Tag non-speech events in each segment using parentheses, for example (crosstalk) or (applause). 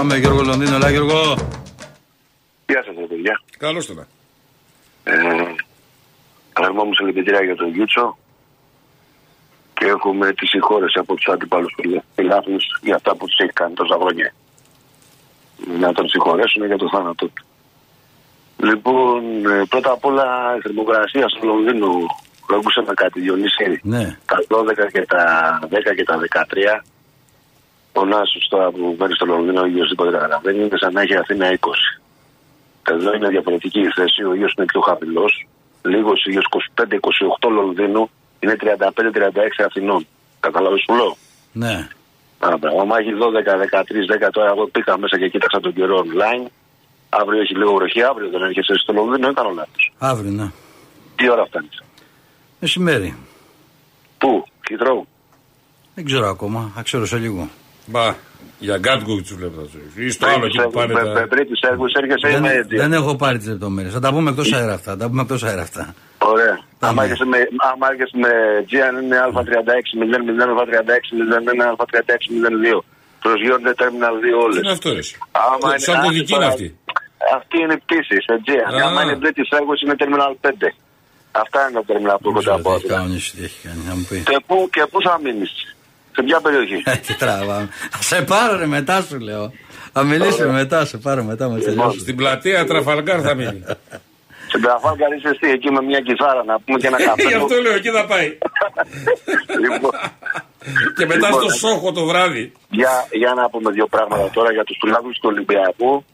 Πάμε Γιώργο Λονδίνο, έλα Γιώργο. Γεια σας, ρε παιδιά. Καλώς το να. Ε, Αγαρμό μου συλληπιτήρια για τον Γιούτσο και έχουμε τη συγχώρεση από τους αντιπάλους φιλάθλους για αυτά που τους έχει κάνει τόσα χρόνια. Να τον συγχωρέσουν για το θάνατο του. Λοιπόν, ε, πρώτα απ' όλα η θερμοκρασία στο Λονδίνο με κάτι Διονύση. Ναι. Τα 12 και τα 10 και τα 13 ο Νάσος τώρα που μένει στο Λονδίνο ο ήλιος τίποτα καταλαβαίνει είναι σαν να έχει Αθήνα 20. Εδώ είναι διαφορετική η θέση, ο ήλιος είναι πιο χαμηλός. Λίγος ήλιος 25-28 Λονδίνου είναι 35-36 Αθηνών. Καταλάβεις που λέω; Ναι. Άρα, άμα έχει 12, 13, 10 τώρα, εγώ πήγα μέσα και κοίταξα τον καιρό online. Αύριο έχει λίγο βροχή, αύριο δεν έρχεσαι στο Λονδίνο, δεν κάνω λάθος. Αύριο, ναι. Τι ώρα φτάνεις; Μεσημέρι. Πού, Χιτρόου. Δεν ξέρω ακόμα, θα ξέρω σε λίγο. Μπα, για γκάτγκου τους βλέπω. Ή στο άλλο εκεί που πάνε τα. Με πρίτη έργους έρχεσαι ή με Δεν, έτσι. δεν έχω πάρει τις λεπτομέρειες. Θα τα πούμε εκτός αέρα αυτά. Θα τα πούμε εκτός αέρα αυτά. Ωραία. Πάμε. Άμα έρχεσαι με, άμα έρχεσαι με Gian είναι Α36-00, Α36-01, Α36-02. Προσγειώνεται Terminal 2 όλες. Τι είναι αυτό, ρε. εσύ; Άμα είναι- Σαν α, κωδική είναι τώρα- αυτή. Αυτή είναι η πτήση, σε Gian. Α. Άμα είναι British Airways είναι Terminal 5. Αυτά είναι τα terminal που Δεν έχω ξέρω τα τι έχει πόδια. κανονίσει, τι έχει κάνει. Να μου πει. Και πού, και πού θα μείνεις; Σε ποια περιοχή; Ε, Τι τραβάμε. Θα σε πάρω ρε μετά σου λέω. Θα μιλήσουμε μετά, σε πάρω μετά με τελειώσει. Στην πλατεία Τραφαλγκάρ θα μείνει. Στην Τραφάλγκαρ είσαι εσύ εκεί με μια κιθάρα να πούμε και ένα Γι' καφέ. αυτό λέω, εκεί θα πάει. Λοιπόν, Και μετά Λοιπόν, στο Σόχο το βράδυ. Για, για να πούμε δύο πράγματα τώρα για τους φιλάθλους του Ολυμπιακού,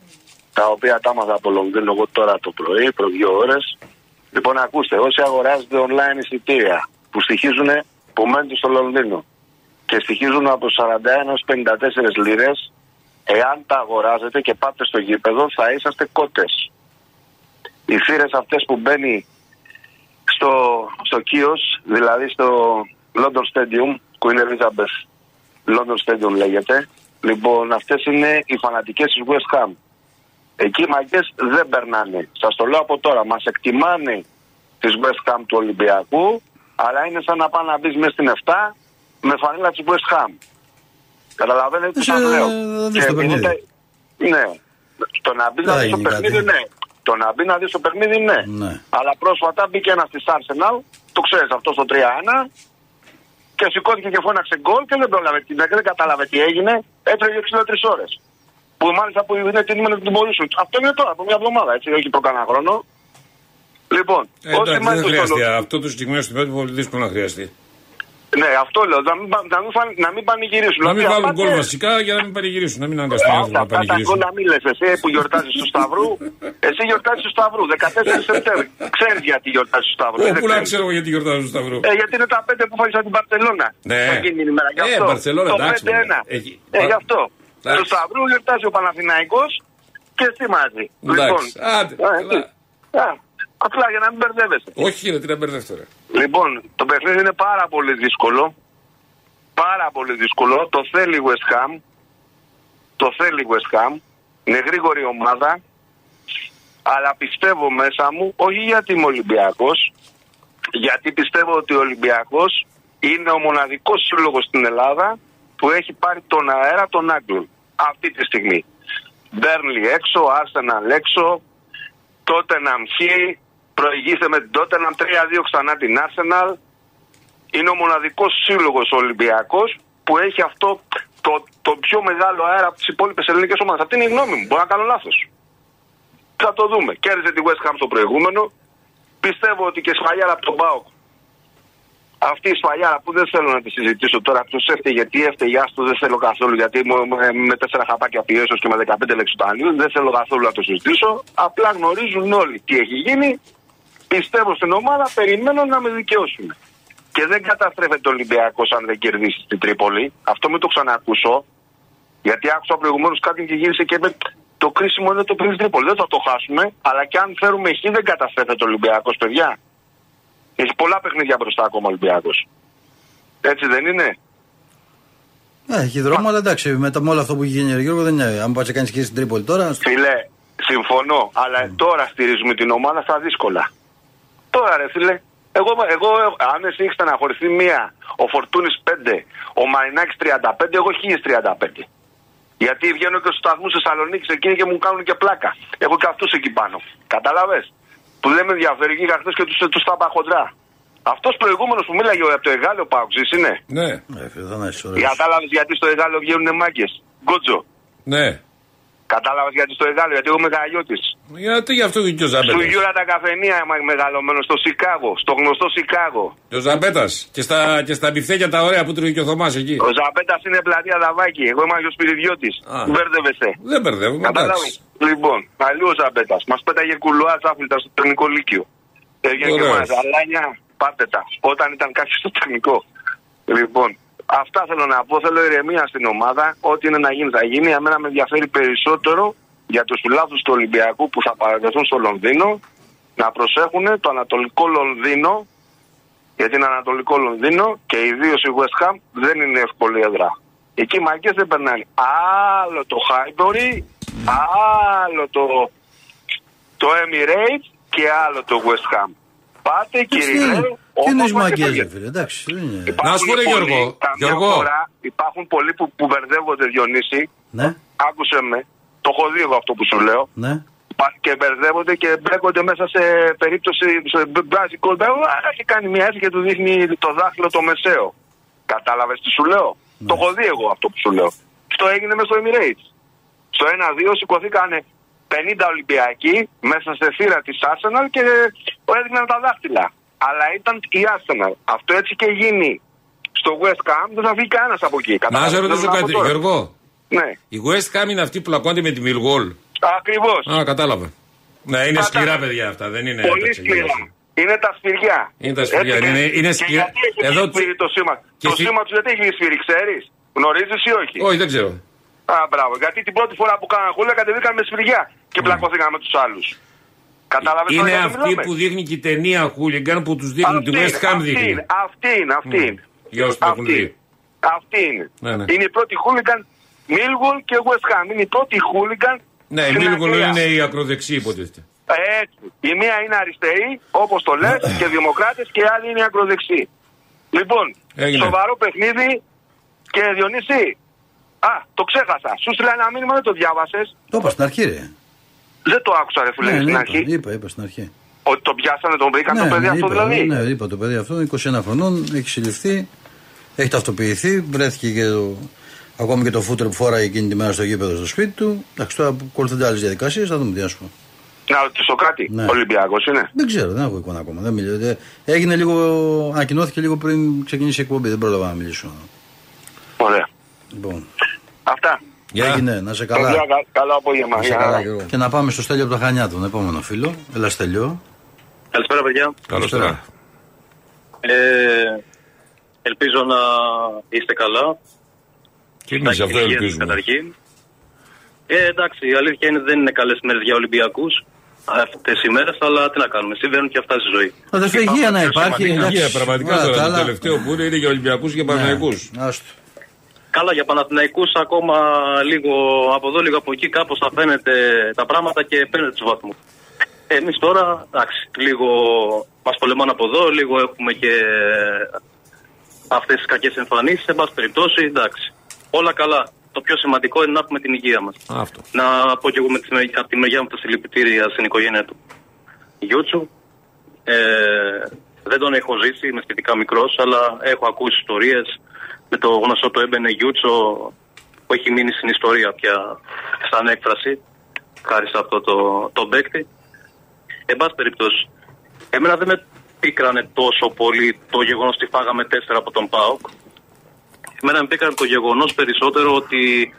τα οποία τα έμαθα από Λονδίνο εγώ τώρα το πρωί, προ δύο ώρες. Λοιπόν, ακούστε, όσοι αγοράζετε online εισιτήρια που στοιχίζουν που μένετε στο Λονδίνο και στοιχίζουν από 41 έως 54 λίρες, εάν τα αγοράζετε και πάτε στο γήπεδο θα είσαστε κότες. Οι θύρες αυτές που μπαίνει στο, στο Κίος, δηλαδή στο London Stadium, Queen Elizabeth London Stadium λέγεται. Λοιπόν, αυτές είναι οι φανατικές της West Ham. Εκεί οι μαγκές δεν περνάνε. Σας το λέω από τώρα. Μας εκτιμάνε της West Ham του Ολυμπιακού, αλλά είναι σαν να πάνε να μπεις μέσα στην 7 με φανέλα της West Ham. Καταλαβαίνετε τι Εσύ, σας λέω. ε, δεις Και το παιχνίδι. είναι- Ναι. Το να μπει Δεν να θα δεις το γίνει παιχνίδι, κάτι. ναι. Το να μπει να δεις το παιχνίδι, ναι. Ναι. Αλλά πρόσφατα μπήκε ένας της Arsenal, το ξέρεις αυτό στο 3-1, και σηκώθηκε και φώναξε γκολ και δεν πρόλαβε την δεν κατάλαβε τι έγινε. Έτρεχε 63 ώρες. Που μάλιστα που είναι τίμημα να την τιμωρήσουν. Αυτό είναι τώρα, από μια εβδομάδα, έτσι, όχι προ κανένα χρόνο. Λοιπόν, Ε, Εντάξει, δεν μένουν στο χρειαστεί. Λο- Αυτό το συγκεκριμένο στιγμή είναι πολύ δύσκολο να χρειαστεί. Ναι, αυτό λέω. Να μην, πα- να μην, φαν- να μην πανηγυρίσουν. Να μην Δηλαδή, βάλουν απάτε- γκολ βασικά για να μην πανηγυρίσουν. Να μην αναγκαστούν οι Αυτά, άνθρωποι να αυτά τα πανηγυρίσουν. γκολ να μην λες εσύ που γιορτάζεις του Σταυρού. (laughs) Εσύ γιορτάζεις του Σταυρού, 14 Σεπτέμβρη. Ξέρεις γιατί γιορτάζεις του Σταυρού. Ω, ε, δεν Πού να ξέρεις. ξέρω εγώ γιατί γιορτάζουν στο Σταυρό. Ε, γιατί είναι τα πέντε που φάγεις από την Παρσελώνα. Ναι. Εκείνη την ημέρα. Γι' Ε, αυτό. Μπαρσελόνα, Το εντάξει, 5-1. βέβαια. Έχει- Ε, γι' αυτό. Εντάξει. Το Σταυρού γιορτάζει ο Παναθηναϊκός και εσύ μαζί. Εντάξει. Άντε, α, καλά. εκεί. Α, Απλά για να μην μπερδεύεσαι. Όχι, είναι τι να μπερδεύει τώρα. Λοιπόν, το παιχνίδι είναι πάρα πολύ δύσκολο. Πάρα πολύ δύσκολο. Το θέλει η West Ham. Το θέλει η West Ham. Είναι γρήγορη ομάδα. Αλλά πιστεύω μέσα μου, όχι γιατί είμαι Ολυμπιακός, γιατί πιστεύω ότι ο Ολυμπιακός είναι ο μοναδικός σύλλογος στην Ελλάδα που έχει πάρει τον αέρα των Άγγλων αυτή τη στιγμή. Μπέρνλι έξω, Arsenal έξω, τότε να μχεί, προηγήστε με την τότε να 3-2 ξανά την Arsenal. Είναι ο μοναδικός σύλλογος ο Ολυμπιακός που έχει αυτό το, το πιο μεγάλο αέρα από τις υπόλοιπες ελληνικές ομάδες. Αυτή είναι η γνώμη μου, μπορώ να κάνω λάθος. Θα το δούμε. Κέρδισε τη West Ham στο προηγούμενο. Πιστεύω ότι και σφαλιάρα από τον Πάοκ. Αυτή η σφαλιάρα που δεν θέλω να τη συζητήσω τώρα, ποιος έφταιγε, τι έφταιγε, άστο δεν θέλω καθόλου γιατί μου- με, με τέσσερα χαπάκια πιέσω και με 15 λεξιτανίου δεν θέλω καθόλου να το συζητήσω. Απλά γνωρίζουν όλοι τι έχει γίνει. Πιστεύω στην ομάδα, περιμένω να με δικαιώσουν. Και δεν καταστρέφεται ο Ολυμπιακός αν δεν κερδίσει στην Τρίπολη. Αυτό μην το ξανακούσω. Γιατί άκουσα προηγουμένως κάποιον και γύρισε και είπε το κρίσιμο είναι το παιχνίδι Τρίπολη. Δεν θα το χάσουμε, αλλά και αν φέρουμε χ δεν καταστρέφεται ο Ολυμπιακός, παιδιά. Έχει πολλά παιχνίδια μπροστά ακόμα ο Ολυμπιακός. Έτσι δεν είναι; Ε, έχει δρόμο, αλλά εντάξει, μετά με όλο αυτό που έχει γίνει, ρε Γιώργο, δεν είναι. Αν πα και κάνεις και στην Τρίπολη τώρα. στο- Φιλέ, συμφωνώ, αλλά τώρα στηρίζουμε την ομάδα στα δύσκολα. Τώρα ρε φίλε, εγώ, εγώ αν εσύ έχεις στεναχωρηθεί μία, ο Φορτούνης 5, ο Μαρινάκης 35, εγώ 1035. Γιατί βγαίνω και στους σταθμούς Θεσσαλονίκης εκείνοι και μου κάνουν και πλάκα. Έχω και αυτούς εκεί πάνω. Κατάλαβε. Που δεν με ενδιαφέρει και είχα χθες και τους τους τάπα χοντρά. Αυτός προηγούμενος που μίλαγε από το Εγάλεο Πάουξ, είναι. Ναι, Ε, φίλε, θα να είσαι ωραίος. Κατάλαβε γιατί στο Εγάλεο βγαίνουν μάγκες. Γκότζο. ναι. Κατάλαβες γιατί στο Εγάλεο, γιατί εγώ είμαι γαλιώτης. Γιατί γι' αυτό και ο Του Ζαμπέτας. Γιούρα τα καφενεία είμαι μεγαλωμένος στο Σικάγο, στο γνωστό Σικάγο. Και ο Ζαμπέτας. Και στα, και στα μπιφτέκια τα ωραία που τρώει και ο Θωμάς εκεί. Ο Ζαμπέτας είναι πλατεία Δαβάκη. Εγώ είμαι ο Σπυριδιώτη. Α. Μπέρδευεστε. Δεν μπερδεύουμε, Κατάλαβε. εντάξει. Λοιπόν, αλλιώ ο Ζαμπέτας. Μας πέταγε κουλουά άφλητα στο τεχνικό λύκειο. Έβγαινε και Ωραίος. μας αλάνια, πάτε τα. Όταν ήταν κάποιοι στο τεχνικό. Λοιπόν, αυτά θέλω να πω. Θέλω ηρεμία στην ομάδα. Ό,τι είναι να γίνει θα γίνει. Εμένα με ενδιαφέρει περισσότερο για τους φιλάθλους του Ολυμπιακού που θα παραδεθούν στο Λονδίνο να προσέχουν το Ανατολικό Λονδίνο. Γιατί είναι Ανατολικό Λονδίνο και ιδίω η West Ham δεν είναι εύκολη έδρα. Εκεί οι μαγκές δεν περνάνε. Άλλο το Highbury, άλλο το, το Emirates και άλλο το West Ham. Πάτε κύριε, Τι είναι όμως μας μαγκές, έφυγε. ρε φίλε, εντάξει. δεν είναι. Υπάρχουν Να σου πω, ρε, πολλοί, Γιώργο, καμιά Γιώργο. φορά υπάρχουν πολλοί που, που μπερδεύονται Διονύση. Ναι, Άκουσε με. Το έχω δει εγώ αυτό που σου λέω. ναι. Πα- Και μπερδεύονται και μπλέκονται μέσα σε περίπτωση. Σε μπράζει κόλπα. Έχει κάνει μια έτσι και του δείχνει το δάχτυλο το μεσαίο. Κατάλαβες τι σου λέω; Το έχω δει εγώ αυτό που σου λέω. Αυτό έγινε μέσα στο Emirates. Στο 1-2 σηκωθήκανε 50 Ολυμπιακοί μέσα σε θύρα της Arsenal και έδειχναν τα δάχτυλα. Αλλά ήταν η Arsenal. Αυτό έτσι και γίνει στο West Ham δεν θα βγει κανένας από εκεί. Να Κατάλαβες σε τι ρωτήσω θέλω να πω κάτι, τώρα. Γιώργο. Ναι, Η West Ham είναι αυτή που λακώνται με τη Μιλγόλ. ακριβώς. Α, κατάλαβα. Ναι, είναι Κατάλαβα. σκληρά παιδιά αυτά, δεν είναι. Πολύ έτσι, σκληρά. έτσι. Είναι τα σφυριά. Είναι τα σφυριά, Έτσι και- είναι- είναι και σκληρά. Γιατί έχει Εδώ Εδώ του- το σήμα; και το στη- σήμα του γιατί έχει σφύρι, ξέρεις; Γνωρίζεις ή όχι; Όχι, δεν ξέρω. Α, μπράβο. Γιατί την πρώτη φορά που κάναμε χούλια κατεβήκαμε με σφυριά και πλακώθηκαμε με τους άλλους. Κατάλαβες Είναι αυτή που δείχνει και η ταινία Χούλιγκαν που τους δείχνει. Τη West Ham αυτή δείχνει. είναι, αυτή είναι, αυτή είναι. Για όσους την έχουν Αυτή. δει. Αυτή είναι. Ναι, ναι. Είναι η πρώτη χούλιγκαν Μίλγουλ και West Ham. Είναι η πρώτη χούλιγκαν. Ναι, η στην Μίλγολ Αγγλία. είναι η ακροδεξή υποτίθεται. Έτσι. Η μία είναι αριστερή, όπως το λες, και δημοκράτες και η άλλη είναι ακροδεξή. Λοιπόν, Έγινε. σοβαρό παιχνίδι και Διονύση. Α, το ξέχασα. Σου στείλα ένα μήνυμα, δεν το διάβασες. Το είπα στην αρχή, ρε. Δεν το άκουσα, ρε φίλε, Ναι, στην ναι, αρχή. είπα, είπα, είπα στην αρχή. Ότι το πιάσανε, τον βρήκαν το παιδί αυτό είπα, δηλαδή; Ναι, είπα το παιδί αυτό, 21 χρονών, έχει συλληφθεί, έχει ταυτοποιηθεί, βρέθηκε και το, ακόμη και το φούτερ που φόραγε εκείνη τη μέρα στο γήπεδο στο σπίτι του. Εντάξει, τώρα που ακολουθούνται άλλες διαδικασίες, θα δούμε τι να σου πω. Να ρωτήσω κάτι. Ναι. Ολυμπιακός είναι; Δεν ξέρω, δεν έχω εικόνα ακόμα. Δεν μιλώ, δεν- έγινε λίγο, ανακοινώθηκε λίγο πριν ξεκινήσει η εκπομπή, δεν πρόλαβα να μιλήσω. Ωραία. Λοιπόν, Αυτά. Γεια. έγινε, να σε καλά. Παιδιά, κα- Καλό απόγευμα. Να σε Γεια. καλά, Γιώργο. Και να πάμε στο Στέλιο από το Χανιά, τον επόμενο φίλο. Έλα, Στέλιο. Καλησπέρα, παιδιά. Καλώ τώρα. Ε, ελπίζω να είστε καλά. Και εμεί αυτό Υγεία, ελπίζουμε. Καταρχήν. Ε, εντάξει, η αλήθεια είναι ότι δεν είναι καλές μέρες για Ολυμπιακούς αυτές οι μέρες, αλλά τι να κάνουμε. Συμβαίνουν και αυτά στη ζωή. Αδερφέ, Υπάρχουν υγεία να πιο υπάρχει. σημαντικά. εντάξει. Υγεία, πραγματικά Όλα τα τώρα το άλλα- τελευταίο που είναι είναι για Ολυμπιακούς και Παναγιακού. Ναι, άστο. Καλά, για Παναθηναϊκούς ακόμα λίγο από εδώ, λίγο από εκεί, κάπως θα φαίνεται τα πράγματα και παίρνετε τους βαθμούς. Εμείς τώρα, εντάξει, λίγο μας πολεμάνε από εδώ, λίγο έχουμε και αυτές τις κακές εμφανίσεις. Εν πάση περιπτώσει, εντάξει. Όλα καλά. Το πιο σημαντικό είναι να έχουμε την υγεία μας. Αυτό. Να πω και εγώ με τη, από τη μεριά μου τα συλληπιτήρια στην οικογένεια του Γιούτσου. Ε, δεν τον έχω ζήσει, είμαι σχετικά μικρός, αλλά έχω ακούσει ιστορίες με το γνωστό το έμπαινε Γιούτσο που έχει μείνει στην ιστορία πια σαν έκφραση, χάρη σε αυτό το, το παίκτη. Εν πάση περιπτώσει, εμένα δεν με πίκρανε τόσο πολύ το γεγονός ότι φάγαμε τέσσερα από τον ΠΑΟΚ. Εμένα με πίκρανε το γεγονός περισσότερο ότι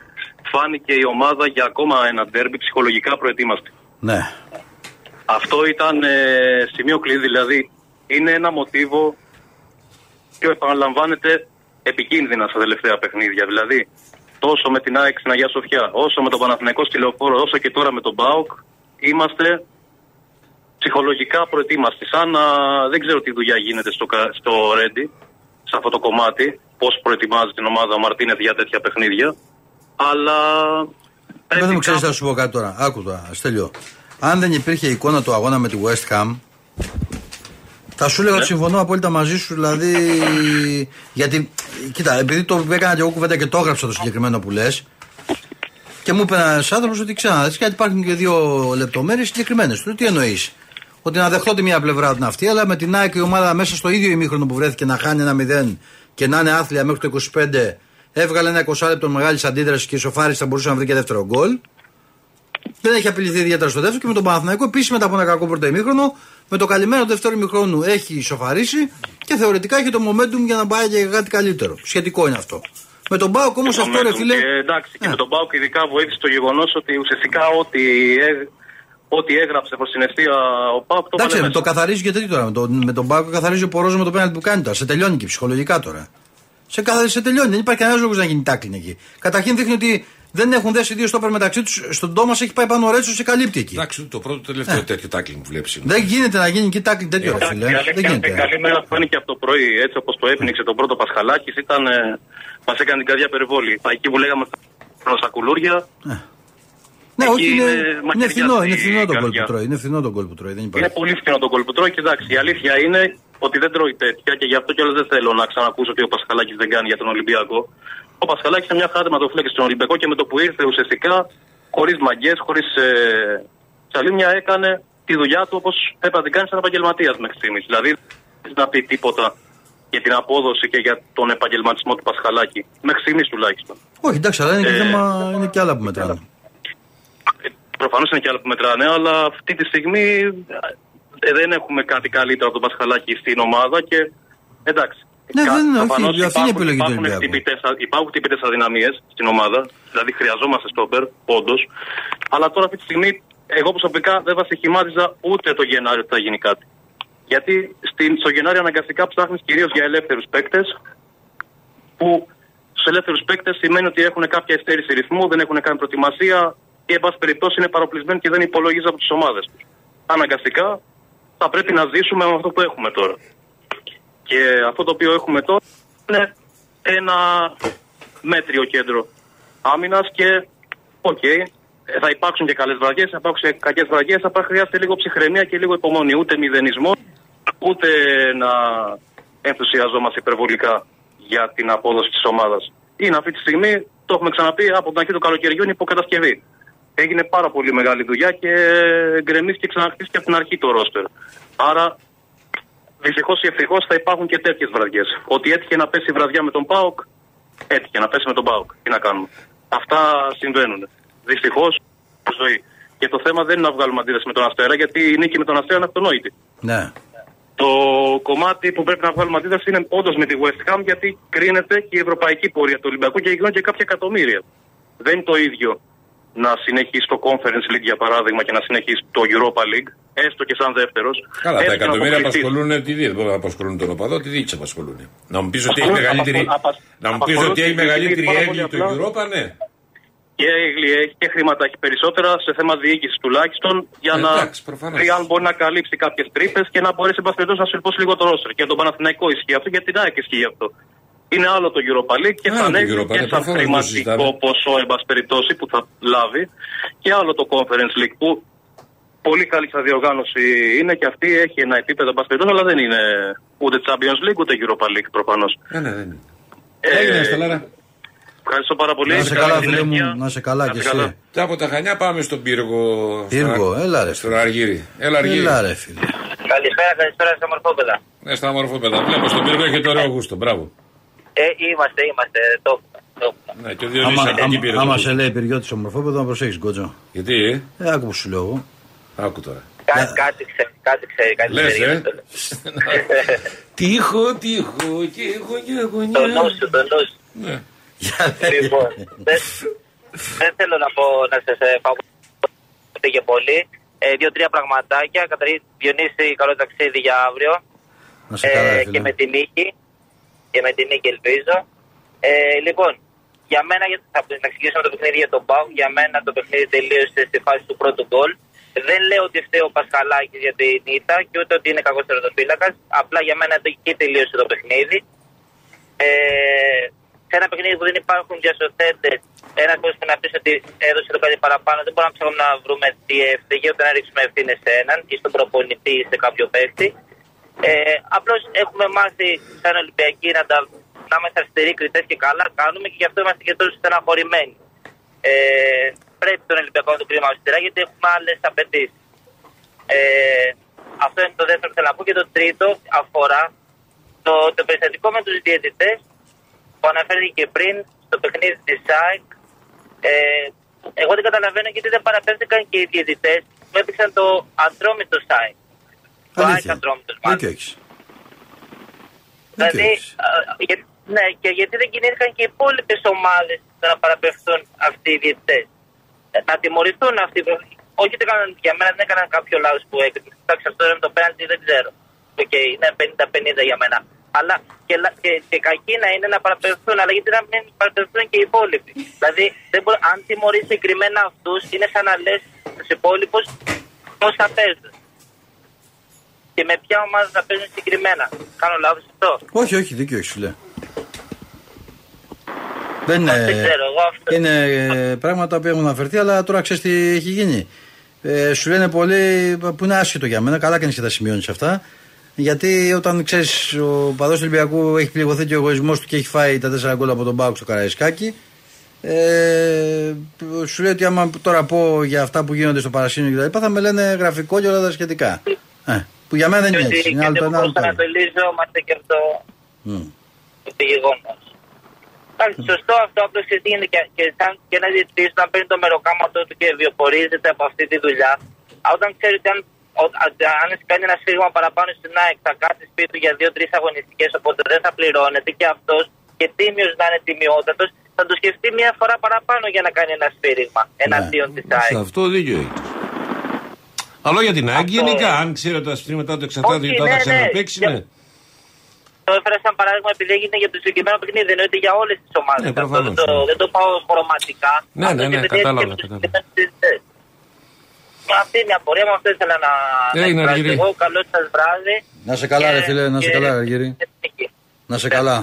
φάνηκε η ομάδα για ακόμα ένα ντέρμπι ψυχολογικά προετοίμαστη. Ναι. Αυτό ήταν ε, σημείο κλειδί, δηλαδή είναι ένα μοτίβο και επαναλαμβάνεται επικίνδυνα στα τελευταία παιχνίδια. Δηλαδή, τόσο με την ΑΕΚ στην Αγία Σοφιά, όσο με τον Παναθηναϊκό στη Λεωφόρο, όσο και τώρα με τον ΠΑΟΚ, είμαστε ψυχολογικά προετοίμαστοι. Σαν να δεν ξέρω τι δουλειά γίνεται στο, κα- στο Ρέντι, σε αυτό το κομμάτι, πώς προετοιμάζει την ομάδα ο Μαρτίνεθ για τέτοια παιχνίδια. Αλλά. Δεν μου πρέπει ξέρεις, κάπου- θα σου πω κάτι τώρα. Άκου τώρα, Στέλιο. Αν δεν υπήρχε εικόνα του αγώνα με τη West Ham, θα σου έλεγα ότι συμφωνώ απόλυτα μαζί σου. Δηλαδή. Γιατί, κοίτα, επειδή το έκανα και εγώ κουβέντα και το έγραψα το συγκεκριμένο που λες, Και μου είπε ένας άνθρωπος ότι ξανά, γιατί υπάρχουν και δύο λεπτομέρειες συγκεκριμένες. Του τι εννοείς; Ότι να δεχτώ τη μία πλευρά την αυτή, αλλά με την ΑΕΚ η ομάδα μέσα στο ίδιο ημίχρονο που βρέθηκε να χάνει ένα 0 και να είναι άθλια μέχρι το 25, έβγαλε ένα 20 λεπτό μεγάλης αντίδρασης και ισοφάρισε θα μπορούσε να βρει και δεύτερο γκολ. Δεν έχει απειληθεί ιδιαίτερα στο δεύτερο και με τον Παναθηναϊκό επίσης μετά από ένα κακό πρώτο ημίχρονο. Με το καλυμμένο του δεύτερου ημίχρονου έχει ισοφαρίσει και θεωρητικά έχει το momentum για να πάει για κάτι καλύτερο. Σχετικό είναι αυτό. Με τον Μπάουκ όμως αυτό ρε φίλε. Και, εντάξει, και Ναι. με τον Μπάουκ ειδικά βοήθησε το γεγονός ότι ουσιαστικά ό,τι, έ- ό,τι έγραψε προς την ευθεία ο Πάουκ το Εντάξει, βάλε με το μέσα. καθαρίζει και τέτοιο τώρα. Με, το, με τον Μπάουκ καθαρίζει ο Πορόζο με το πέναλτι που κάνει τώρα. Σε τελειώνει και ψυχολογικά τώρα. Σε, καθα- σε τελειώνει. Δεν υπάρχει κανένας λόγος να γίνει τάκλιν εκεί. Καταρχήν δείχνει ότι δεν έχουν δέσει δύο στόπερ μεταξύ τους. Στον Τόμα έχει πάει πάνω ο Ρέτσος σε καλύπτει εκεί. Εντάξει, το πρώτο τελευταίο τέτοιο τάκλινγκ που βλέπεις. Δεν γίνεται να γίνει εκεί τάκλιν τέτοιο ρε Εντάξει, φίλε. η Δεν αλήθεια είναι ότι γίνεται. καλή μέρα φάνηκε από το πρωί, έτσι όπως το έπνιξε το πρώτο Πασχαλάκης, ήταν. Ε, Μας έκανε την καρδιά περιβόλη. Εκεί που λέγαμε στα κουλούρια, Ναι, εκεί όχι, είναι, είναι είναι μαχαιριά φθηνό, στη είναι φθηνό το γκολ που καρδιά. τρώει. Είναι φθηνό το γκολ που τρώει. Δεν είναι υπάρχει. πολύ φθηνό το γκολ που τρώει. Και εντάξει, η αλήθεια είναι ότι δεν τρώει τέτοια και γι' αυτό κιόλας δεν θέλω να ξανακούσω ότι ο Πασχαλάκης δεν κάνει για τον Ολυμπιακό. Ο Πασχαλάκη είναι μια χάρη ματοφύλακα στον Ολυμπιακό και με το που ήρθε ουσιαστικά χωρίς μαγκές, χωρίς ε, τσαλίμια έκανε τη δουλειά του όπως έπρεπε να την κάνει σαν επαγγελματίας μέχρι στιγμής. Δηλαδή δεν να πει τίποτα για την απόδοση και για τον επαγγελματισμό του Πασχαλάκη. Μέχρι στιγμής τουλάχιστον. Όχι, εντάξει, αλλά είναι και, Ε, θέμα, είναι και άλλα που μετράνε. Προφανώς είναι και άλλα που μετράνε, αλλά αυτή τη στιγμή ε, δεν έχουμε κάτι καλύτερο από τον Πασχαλάκη στην ομάδα και εντάξει. Ναι, κα- δεν είναι, όχι, προφανώς αυτή είναι η υπάρχουν- επιλογή του υπάρχουν Ολυμπιακού. χτυπητές α- Υπάρχουν χτυπητέ αδυναμίες στην ομάδα, δηλαδή χρειαζόμαστε στόπερ, όντως. Αλλά τώρα αυτή τη στιγμή, εγώ προσωπικά δεν βασιχημάτιζα ούτε το Γενάριο ότι θα γίνει κάτι. Γιατί στην, στο Γενάριο αναγκαστικά ψάχνεις κυρίως για ελεύθερους παίκτες, που στους ελεύθερους παίκτες σημαίνει ότι έχουν κάποια υστέρηση ρυθμού, δεν έχουν κάνει προετοιμασία ή, εν πάση περιπτώσει, είναι παροπλισμένοι και δεν υπολογίζουν από τις ομάδες τους. Αναγκαστικά θα πρέπει να ζήσουμε με αυτό που έχουμε τώρα. Και αυτό το οποίο έχουμε τώρα είναι ένα μέτριο κέντρο άμυνας και, οκ, ε, θα υπάρξουν και καλές βραδιές, θα υπάρξουν και κακές βραδιές. Θα χρειάζεται λίγο ψυχραιμία και λίγο υπομονή. Ούτε μηδενισμό, ούτε να ενθουσιαζόμαστε υπερβολικά για την απόδοση της ομάδας. Είναι αυτή τη στιγμή, το έχουμε ξαναπεί, από την αρχή του καλοκαιριού είναι υπό κατασκευή. Έγινε πάρα πολύ μεγάλη δουλειά και γκρεμίστηκε και ξαναχτίστηκε από την αρχή το ρόστερ. Άρα, δυστυχώ ή ευτυχώς θα υπάρχουν και τέτοιες βραδιές. Ότι έτυχε να πέσει η βραδιά με τον Πάοκ, έτυχε να πέσει με τον Πάοκ. Τι να κάνουμε. Αυτά συμβαίνουν. Δυστυχώς, ζωή. Και το θέμα δεν είναι να βγάλουμε αντίδραση με τον Αστέρα, γιατί η νίκη με τον Αστέρα είναι αυτονόητη. Ναι. Το κομμάτι που πρέπει να βγάλουμε αντίδραση είναι όντως με τη West Ham, γιατί κρίνεται και η ευρωπαϊκή πορεία του Ολυμπιακού και γίνονται και κάποια εκατομμύρια. Δεν είναι το ίδιο να συνεχίσει το Conference League για παράδειγμα και να συνεχίσει το Europa League, έστω και σαν δεύτερος. Καλά, τα εκατομμύρια απασχολούν τη δίαιτα. Δεν μπορούν να απασχολούν τον οπαδό, τη διοίκηση απασχολούν. Να μου πεις ότι έχει Απασχολούν- μεγαλύτερη. απασχολούν- απασ- Να μου πεις απασχολούν ότι έχει τη διοίκηση μεγαλύτερη πάρα πολύ έγκλη του απλά. Europa, ναι. Και Έγλη έχει και χρήματα έχει περισσότερα σε θέμα διοίκησης τουλάχιστον για Ε, να εντάξει, προφανώς. δει αν μπορεί να καλύψει κάποιες τρύπες και να μπορέσει εν πάση περιπτώσει να συρπώσει λίγο το ρόστερ. Και για τον Παναθηναϊκό ισχύει αυτό, για την ΑΕΚ ισχύει αυτό. Είναι άλλο το Europa League και Άλλο θα το ανέβει Europa και League, σαν προφανώς, το χρηματικό συζητάμε. ποσό εν πάση περιπτώσει που θα λάβει και άλλο το Conference League που πολύ καλή σαν διοργάνωση είναι και αυτή έχει ένα επίπεδο εν πάση περιπτώσει αλλά δεν είναι ούτε Champions League ούτε Europa League προφανώς. Ναι, ναι, δεν είναι. Ε, Έγινε, Σταλάρα. Ευχαριστώ πάρα πολύ. Να σε Καλή καλά, φίλε συνέχεια. μου, να σε καλά Να κι είστε καλά. εσύ. Και από τα Χανιά πάμε στον πύργο. Πύργο, στον- έλα ρε. Στον Αργύρι. Έλα, Αργύρι. Έλα ρε φίλε. Καλησπέρα, καλησπέρα στα μορφόπεδα. Ναι, στα μορφό παιδά. Βλέπω στον πύργο έχετε ωραίο γούστο. Μπράβο. Ε, είμαστε, είμαστε, το έχουμε, το έχουμε. Ναι, και ο Διονύσης Άμα, από εκεί άμα, πήρε. άμα το σε λέει πυριώτης ομορφόπεδο, να προσέχεις γκότζο. Γιατί, ε; Ε, άκου που σου λέω εγώ. Άκου τώρα. Κά- κάτι ξέρει, κάτι ξέρει, κάτι Λες, ξέρει. ε. Τύχο, τύχο και Το γωνιά. νου σου, το νου σου. Ναι. Για ρε. Λοιπόν, δεν, δεν θέλω να πω να σας φαγωθείτε και πολύ. Ε, Δύο-τρία πραγματάκια. Καταρχήν, Διονύση, καλό ταξίδι για αύριο. Να σε καλά, ρε, Ε, φίλε. και με τη νίκη. Και με τη νίκη, ελπίζω. Ε, λοιπόν, για μένα, για- θα να ξεκινήσουμε το παιχνίδι για τον Πάου. Για μένα το παιχνίδι τελείωσε στη φάση του πρώτου γκολ. Δεν λέω ότι φταίει ο Πασχαλάκης για την ήττα και ούτε ότι είναι κακός τερματοφύλακα. Απλά για μένα το- εκεί τελείωσε το παιχνίδι. Ε, σε ένα παιχνίδι που δεν υπάρχουν διασωθέντε, ένας κόσμος να πει ότι έδωσε το κάτι παραπάνω, δεν μπορούμε να ψάχνουμε να βρούμε τι έφταιγε, ούτε να ρίξουμε ευθύνες σε έναν ή στον προπονητή ή σε κάποιο παίκτη. Ε, Απλώς έχουμε μάθει σαν Ολυμπιακοί να, τα, να είμαστε αριστεροί κριτές και καλά κάνουμε και γι' αυτό είμαστε και τόσο στεναχωρημένοι. ε, πρέπει τον Ολυμπιακό να το κρίνουμε αυστηρά γιατί έχουμε άλλες απαιτήσεις. Ε, αυτό είναι το δεύτερο που θέλω να πω. Και το τρίτο αφορά το, το περιστατικό με τους διαιτητές που αναφέρθηκε και πριν στο παιχνίδι της ΣΑΕΚ. Ε, εγώ δεν καταλαβαίνω γιατί δεν παραπέμφθηκαν και οι διαιτητές που έπαιξαν το αντρόμητο ΣΑΕΚ. Το ΑΕΚ Αλήθεια. αντρόμητος Δίκιο μάλλον. έχεις. Δηλαδή, έχεις. α, για- ναι, και γιατί δεν κινήθηκαν και οι υπόλοιπες ομάδες να παραπευθούν αυτοί οι διαιτητές. Να τιμωρηθούν αυτοί. που- Όχι ότι έκαναν, για μένα δεν έκαναν κάποιο λάθος που έκαναν. Εντάξει, αυτό είναι το πέναντι, δεν ξέρω. Οκ, είναι 50-50 για μένα. Αλλά και, λα- και, και κακή να είναι να παραπεμφθούν, αλλά γιατί να μην παραπεμφθούν και οι υπόλοιποι. δηλαδή, δεν μπορεί, αν τιμωρείς συγκεκριμένα αυτούς, είναι σαν να λες στους υπόλοιπους πώς θα παίζουν. Και με ποια ομάδα θα παίζουν συγκεκριμένα. Κάνω λάθος αυτό; Όχι, όχι, δίκιο έχεις, σου λέω. Δεν είναι. (laughs) Δεν ξέρω, εγώ αυτό. Είναι ε, πράγματα που έχουν αναφερθεί, αλλά τώρα ξέρεις τι έχει γίνει. Ε, σου λένε πολλοί που είναι άσχετο για μένα, καλά κάνεις και τα σημειώνεις αυτά. Γιατί όταν ξέρεις ο παδό του Ολυμπιακού έχει πληγωθεί και ο εγωισμός του και έχει φάει τα τέσσερα γκολ από τον Μπάουκ στο Καραϊσκάκι. Ε, σου λέει ότι άμα τώρα πω για αυτά που γίνονται στο Παρασύνιο και τα λοιπά θα με λένε γραφικό και όλα τα σχετικά. Ε, που για μένα δεν Και είναι ότι έτσι. Είναι άλλο και το ένα, άλλο το άλλο. προσανατολίζομαστε και αυτό Μμ. το γεγονό. Εντάξει, σωστό αυτό, απλώς γιατί είναι και, και σαν και ένα διαιτητή να παίρνει το μεροκάματο του και βιοπορίζεται από αυτή τη δουλειά. Α, Όταν ξέρεις ότι αν, ο- α- αν έχει κάνει ένα σφίγμα παραπάνω στην ΑΕΚ θα κάτσει σπίτι του για δύο-τρεις αγωνιστικές, οπότε δεν θα πληρώνεται και αυτός και τίμιος να είναι τιμιότατος, θα το σκεφτεί μία φορά παραπάνω για να κάνει ένα σφύριγμα εναντίον της ΑΕΚ. Σε αυτό δίκιο έχεις. Αλλά για την ΑΕΚ Αυτό- γενικά, αν ξέρει ότι τα στρίμματα του εξαρτάται Όχι, γιατί θα ναι, ναι. ξαναπέξει, ναι. Το έφερα σαν παράδειγμα επειδή έγινε για το συγκεκριμένο παιχνίδι, δεν είναι για όλες τις ομάδες. Ναι, προφανώς, δεν, το, ναι. δεν το πάω χρωματικά. Ναι, Αυτό ναι, ναι, επειδή κατάλαβα, έτσι και κατάλαβα. τους διαιτητές. Αυτή είναι η απορία μου, αυτό ήθελα να, να Έγινε, εκφράσω Αργυρή. εγώ. Καλό σας βράδυ. Να σε καλά, ρε Και- φίλε, να σε και- καλά, ρε Αργύρη. και τύχη. Να σε καλά.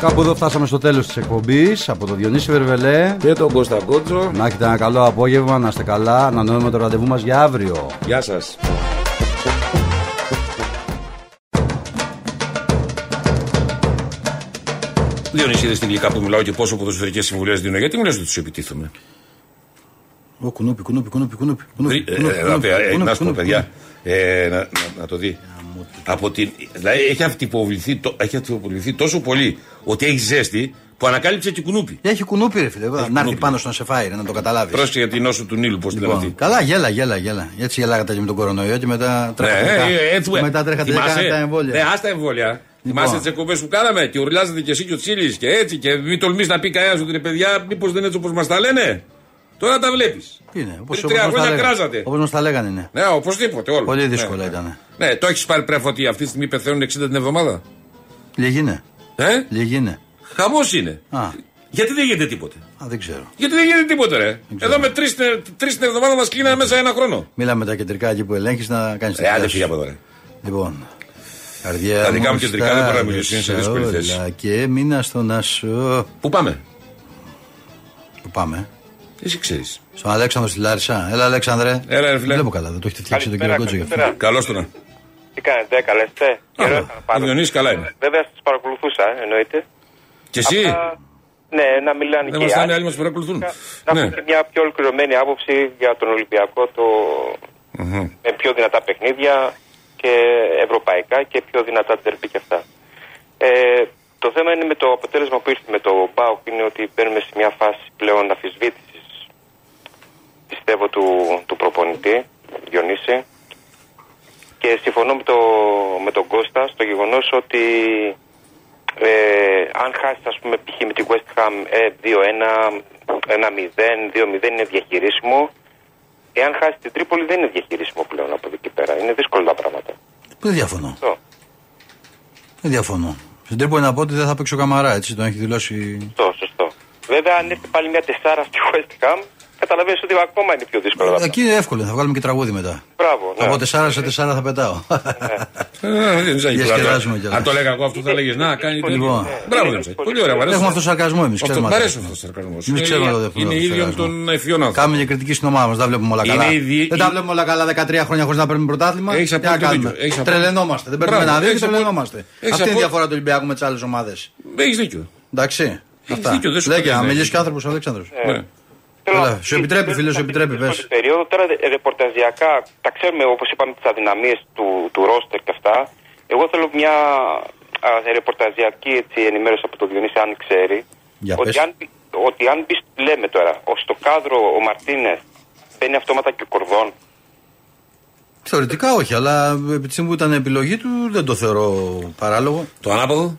Κάπου εδώ φτάσαμε στο τέλος της εκπομπής από τον Διονύση Βερβελέ. Και τον Κώστα Κότσο. Να έχετε ένα καλό απόγευμα, να είστε καλά. Ανανοούμε το ραντεβού μας για αύριο. Γεια σας. Διονύση, είδες την γλυκά που μιλάω και πόσο ποδοσφαιρικές συμβουλές δίνω. Γιατί μου λες ότι τους επιτίθομαι; Ω, κουνούπι, κουνούπι, κουνούπι, κουνούπι. κουνούπι, Ε, κουνούπι, ε, κουνούπι, ε, ε, κουνούπι, Να σου πω, κουνούπι, παιδιά, ε, να, να- να το δει. Από την, δηλαδή έχει αυτοποβληθεί, το- έχει αυτοποβληθεί τόσο πολύ ότι έχει ζέστη που ανακάλυψε και κουνούπι. Έχει κουνούπι, ρε φίλε. Να έρθει κουνούπι. πάνω σου να σε φάει, ρε, να το καταλάβεις. Πρόσεχε για την νόσο του Νείλου, πώς τη λένε Λοιπόν, αυτή. καλά, γέλα, γέλα, γέλα. Έτσι γελάγατε και με τον κορονοϊό και μετά Ναι, τρέχατε. ε, δέκα- ε, έτσι, μετά τρέχατε θυμάσαι; δέκα τα εμβόλια. Ναι, άστα εμβόλια. Θυμάσαι τις εκπομπές που κάναμε και ουρλιάζατε και εσύ και ο Τσίλης και έτσι και μην τολμήσει να πει κανένας ότι ρε παιδιά, μήπως δεν είναι έτσι όπως μας τα λένε. Τώρα τα βλέπεις. Τι είναι, όπως- Πριν όπως τρία μας τα χρόνια λέγανε. κράζατε. Όπως μας τα λέγανε, ναι. Ναι, οπωσδήποτε όλο. Πολύ Ναι, δύσκολα ναι. ήταν. Ναι, το έχεις πάρει πρέφο ότι αυτή τη στιγμή πεθαίνουν 60 την εβδομάδα. Λίγη είναι. Ε, Λίγη είναι. Χαμός είναι. Α, Γιατί δεν γίνεται τίποτε; α, δεν ξέρω. Γιατί δεν γίνεται τίποτε, ρε. ξέρω. Εδώ με τρεις την εβδομάδα μας κλείνανε μέσα ένα χρόνο. Μίλα με τα κεντρικά εκεί που ελέγχεις να κάνεις Ε, άντε φύγε από εδώ, ρε. Λοιπόν. Καρδιά Τα δικά μου στα κεντρικά δεν μπορώ να μιλήσω, είναι σε δύσκολη όλα θέση. Και μήνα στον Άσο. Πού πάμε, Πού πάμε; εσύ ξέρεις. Στον Αλέξανδρο στη Λάρισα. Έλα, Αλέξανδρε. Έλα, ρε Δεν φίλε. βλέπω καλά, δεν το έχετε φτιάξει τον Καλησπέρα, κύριο Κότζο. καλησπέρα. Καλώς το να. Τι κάνετε, καλά είστε. Καιρό Αχα, ήταν πάνω. ο Διονύσης καλά είναι. Βέβαια σας παρακολουθούσα, ε, εννοείται. Και εσύ; Απλά, ναι, να μιλάνε Δεν και μα οι φτάνει, άλλοι. άλλοι μας παρακολουθούν. Να να Ναι. έχω και μια πιο ολοκληρωμένη άποψη για τον Ολυμπιακό το... Μμμ. με πιο δυνατά παιχνίδια και ευρωπαϊκά και πιο δυνατά τερπή και αυτά. Ε, το θέμα είναι με το αποτέλεσμα που ήρθε με το ΠΑΟΚ είναι ότι μπαίνουμε σε μια φάση πλέον αφισβήτησης πιστεύω του, του προπονητή Διονύση και συμφωνώ με, το, με τον Κώστα στο γεγονός ότι ε, αν χάσει ας πούμε π.χ. με τη West Ham ε, 2-1, 1-0, 2-0 είναι διαχειρίσιμο εάν χάσει την Τρίπολη δεν είναι διαχειρίσιμο πλέον από εδώ και πέρα είναι δύσκολα τα πράγματα Δεν διαφωνώ. Αυτό. Δεν διαφωνώ. Στην Τρίπολη να πω ότι δεν θα παίξει ο Καμαρά, έτσι τον έχει δηλώσει. σωστό, σωστό βέβαια αν έρθει πάλι μια τεσσάρα στη West Ham καταλαβαίνεις ότι ακόμα είναι πιο δύσκολο τα Εκεί είναι εύκολο, θα βγάλουμε και τραγούδι μετά. πράγματα. Μπράβο, ναι. Από 4 σε 4 θα πετάω. Ε, δεν ξέρω, Διασκεδάζουμε αν το- κιόλας. Αν το λέγα εγώ αυτό θα λέγες Να, κάνει. Λοιπόν. Μπράβο, δεν ξέρει. Πολύ ωραία, μου αρέσει. Έχουμε αυτό το σαρκασμό εμείς. Αυτό μ' αρέσει αυτός το σαρκασμός. Εμείς ξέρουμε το δεύτερο Είναι ίδιο με σαρκασμό. τον ευφυόν άνθρωπο. Κάνουμε και κριτική στην ομάδα μας, δεν τα βλέπουμε όλα Είναι καλά. ήδη- Δεν τα βλέπουμε όλα καλά 13 χρόνια χωρίς να παίρνουμε πρωτάθλημα. Έχεις Τι να απόλυτο κάνουμε; δίκιο. Έχεις απόλυτο- Τρελαινόμαστε. Δεν παίρνουμε Μπράβο, ένα δύο και έχεις απόλυτο- τρελαινόμαστε. έχεις Αυτή είναι η απόλυτο- διαφορά του Ολυμπιακού με τις άλλες ομάδες. Έχεις δίκιο. Εντάξει. Αυτά. δίκιο, δεν σου Λέγε, κάνει να να μιλήσει έχεις. και άνθρωπος Αλέξανδρος. Ναι. Θέλω Έλα, να- σου επιτρέπει, φίλε, σου επιτρέπει, Στην πες. πρώτη περίοδο, τώρα ε, ρεπορταζιακά, τα ξέρουμε όπως είπαμε τις αδυναμίες του, του ρόστερ και αυτά. Εγώ θέλω μια α, ρεπορταζιακή έτσι, ενημέρωση από τον Διονύση, αν ξέρει. Για ότι, πες. αν, μπει- ότι αν μπεις, λέμε τώρα, ο- στο κάδρο ο Μαρτίνες μπαίνει αυτόματα και ο Κορδόν. Θεωρητικά όχι, αλλά επί τη στιγμή που ήταν επιλογή του δεν το θεωρώ παράλογο. Το ανάποδο;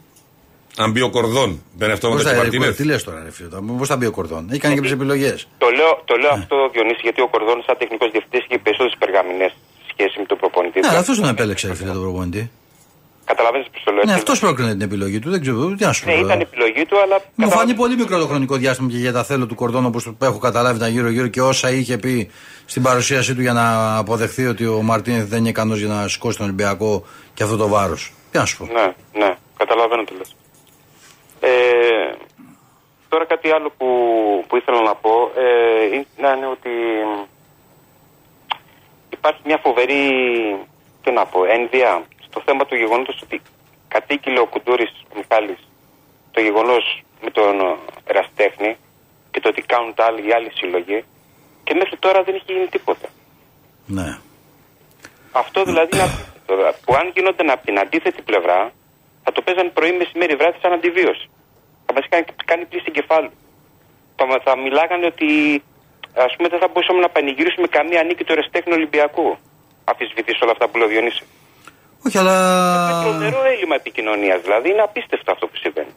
Αν μπει ο κορδόν, μπαίνει αυτό με Πώς το θα, Μαρτίνεθ. τι λες τώρα, ρε φίλε, πώς θα μπει ο Κορδόν; Έχει κάνει κάποιε επιλογές. Το λέω, το Ναι. λέω αυτό, Διονύση, γιατί ο Κορδόν, σαν τεχνικός διευθυντής, είχε περισσότερες περγαμηνές σε σχέση με τον προπονητή. Ναι, του. αλλά αυτός τον επέλεξε, ρε φίλε, τον προπονητή. Καταλαβαίνεις πώ το λέω. Ναι, έτσι. αυτός πρόκρινε την επιλογή του. Δεν ξέρω, τι να σου πω. Ναι, τώρα. ήταν επιλογή του, αλλά. Μου φάνηκε καταλαβαίνεις- πολύ μικρό το χρονικό διάστημα και για τα θέλω του Κορδόν όπως το έχω καταλάβει τα γύρω-γύρω και όσα είχε πει στην παρουσίασή του για να αποδεχθεί ότι ο Μαρτίνεθ δεν είναι ικανός για να σηκώσει τον Ολυμπιακό και αυτό το βάρος. Τι να σου πω. Ναι, ναι, καταλαβαίνω τι λες. Ε, τώρα κάτι άλλο που, που ήθελα να πω ε, είναι είναι ότι υπάρχει μια φοβερή, τι να πω, ένδια στο θέμα του γεγονότος ότι κατοίκηλε ο Κουντούρης ο Μιχάλης το γεγονός με τον ε, εραστέχνη και το ότι κάνουν τα άλλοι, οι άλλοι σύλλογοι και μέχρι τώρα δεν έχει γίνει τίποτα. Ναι. Αυτό δηλαδή είναι (clears throat) απίστευτο. Που αν γινόταν από την αντίθετη πλευρά, θα το παίζαν πρωί, μεσημέρι, βράδυ σαν αντιβίωση. Θα μας κάνει, κάνει πλήση εγκεφάλου. Θα, μα- θα μιλάγανε ότι ας πούμε δεν θα μπορούσαμε να πανηγυρίσουμε καμία νίκη του Εραστέχνου Ολυμπιακού. Αφισβητήσω όλα αυτά που λέω Διονύση. Όχι, αλλά. Είναι τρομερό έλλειμμα επικοινωνίας δηλαδή. Είναι απίστευτο αυτό που συμβαίνει.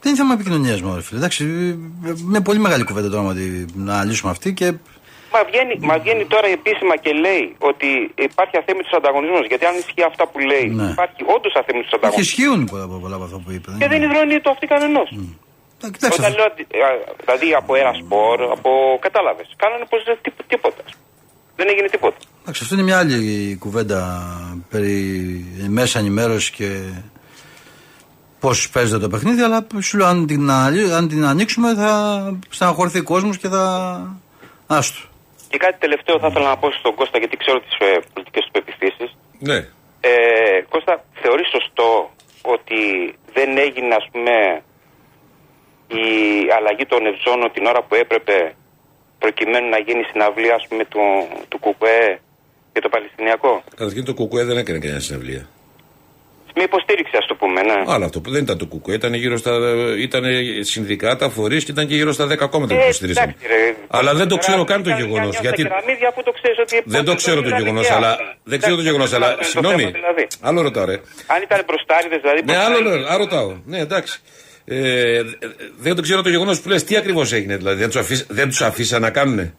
Δεν είναι θέμα επικοινωνίας μου, ρε φίλε. Εντάξει, είναι πολύ μεγάλη κουβέντα τώρα να τη- να λύσουμε αυτή και. Μα βγαίνει, μα βγαίνει τώρα επίσημα και λέει ότι υπάρχει αθέμητος ανταγωνισμό. Γιατί αν ισχύει αυτά που λέει, Ναι. υπάρχει όντως αθέμητος Όχι, ανταγωνισμό. ισχύουν πολλά, πολλά από αυτά που είπε. Και δεν υδρώνει το αυτή κανενός. Ε, Κοιτάξτε, Όταν λέω, αντι- α, δηλαδή από ένα σπορ, από. Κατάλαβες. Κάνανε πω δεν τί- τίποτα. Δεν έγινε τίποτα. εντάξει, αυτό είναι μια άλλη κουβέντα περί μέσα ενημέρωσης και πώς παίζεται το παιχνίδι. Αλλά σου λέω, αν την, αναλύ- αν την ανοίξουμε, θα στεναχωρηθεί ο κόσμος και θα. Άστο. Και κάτι τελευταίο θα ήθελα να πω στον Κώστα, γιατί ξέρω τις ε, πολιτικές του πεπιθήσεις. Ναι. Ε, Κώστα, θεωρείς σωστό ότι δεν έγινε, ας πούμε, η αλλαγή των ευζώνων την ώρα που έπρεπε προκειμένου να γίνει συναυλία, ας πούμε, του, του ΚΚΕ για το Παλαιστινιακό; Καταρχήν το Κουκουέ δεν έκανε κανένα συναυλία. Με υποστήριξη, ας το πούμε, ναι. Άλλο αυτό που δεν ήταν το Κουκουέ, ήταν γύρω στα. ήταν συνδικάτα, φορείς και ήταν και γύρω στα 10 κόμματα που Ε, υποστηρίζανε. εντάξει, ρε. Αλλά δεν το Τώρα, ξέρω καν το ήταν γεγονός. μια- μια Γιατί στα κεραμίδια που το ξέρεις ότι δεν το ξέρω το ήταν γεγονός, και αλλά. άλλα. Δεν ξέρω το Εντάξει, γεγονός, αλλά. το Συγγνώμη. θέμα δηλαδή. Άλλο ρωτάω, ρε. Αν ήταν μπροστάριδες, δηλαδή. Ναι, άλλο μπροστάριδες, λέω, άλλο ρωτάω. Ναι, εντάξει. Ε, δεν το ξέρω το γεγονός που λες, τι ακριβώς έγινε, δηλαδή. Δεν τους αφήσα, δεν τους αφήσα να κάνουνε;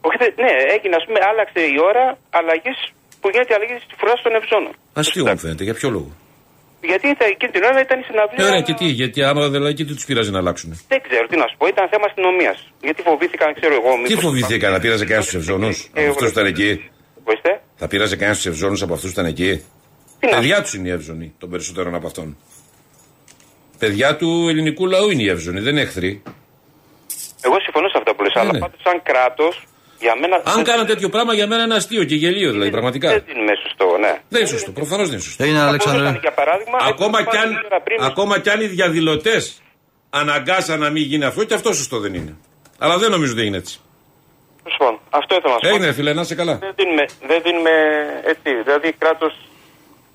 Όχι, δεν- ναι, έγινε, ας πούμε, άλλαξε η ώρα αλλαγή που γίνεται αλλαγή στη φρουράς των ευζώνων. Αστείο μου φαίνεται, για ποιο λόγο; Γιατί ήταν, εκείνη την ώρα ήταν η συναυλία. Ε, ωραία, και τι, γιατί άμα δηλαδή και τι τους πειράζει να αλλάξουν. Δεν ξέρω τι να σου πω, ήταν θέμα αστυνομίας. Γιατί φοβήθηκαν, ξέρω εγώ. Τι μήπως- φοβηθήκα, να πήραζε κανένας τους ευζώνους; Ε, Από αυτού εγώ- ήταν εκεί. Ορίστε. Θα πήραζε κανένας τους ευζώνους από αυτούς ήταν εκεί; Τι να Παιδιά τους είναι οι εύζωνοι, των περισσότερων από αυτών. Παιδιά του ελληνικού λαού είναι οι εύζωνοι, δεν είναι εχθροί. Εγώ συμφωνώ σε αυτά που λες, Ναι, αλλά ναι. πάντως σαν κράτος για μένα. Αν δεν- κάναν τέτοιο πράγμα για μένα είναι αστείο και γελίο, δηλαδή πραγματικά. Δεν είναι σωστό, ναι. Δεν είναι σωστό, προφανώς δεν είναι σωστό. Έγινε, Θα Αλέξανδρε. μπορούσαν, για παράδειγμα. Ακόμα έτσι, κι, αν, μια ώρα πριν, ακόμα κι αν οι διαδηλωτές αναγκάσαν να μην γίνει αυτό, και αυτό σωστό δεν είναι. Αλλά δεν νομίζω ότι έγινε έτσι. Λοιπόν, αυτό ήθελα να σου πω. Έγινε, φίλε, να είσαι καλά. Δεν δίνουμε, δεν δίνουμε έτσι, δηλαδή κράτος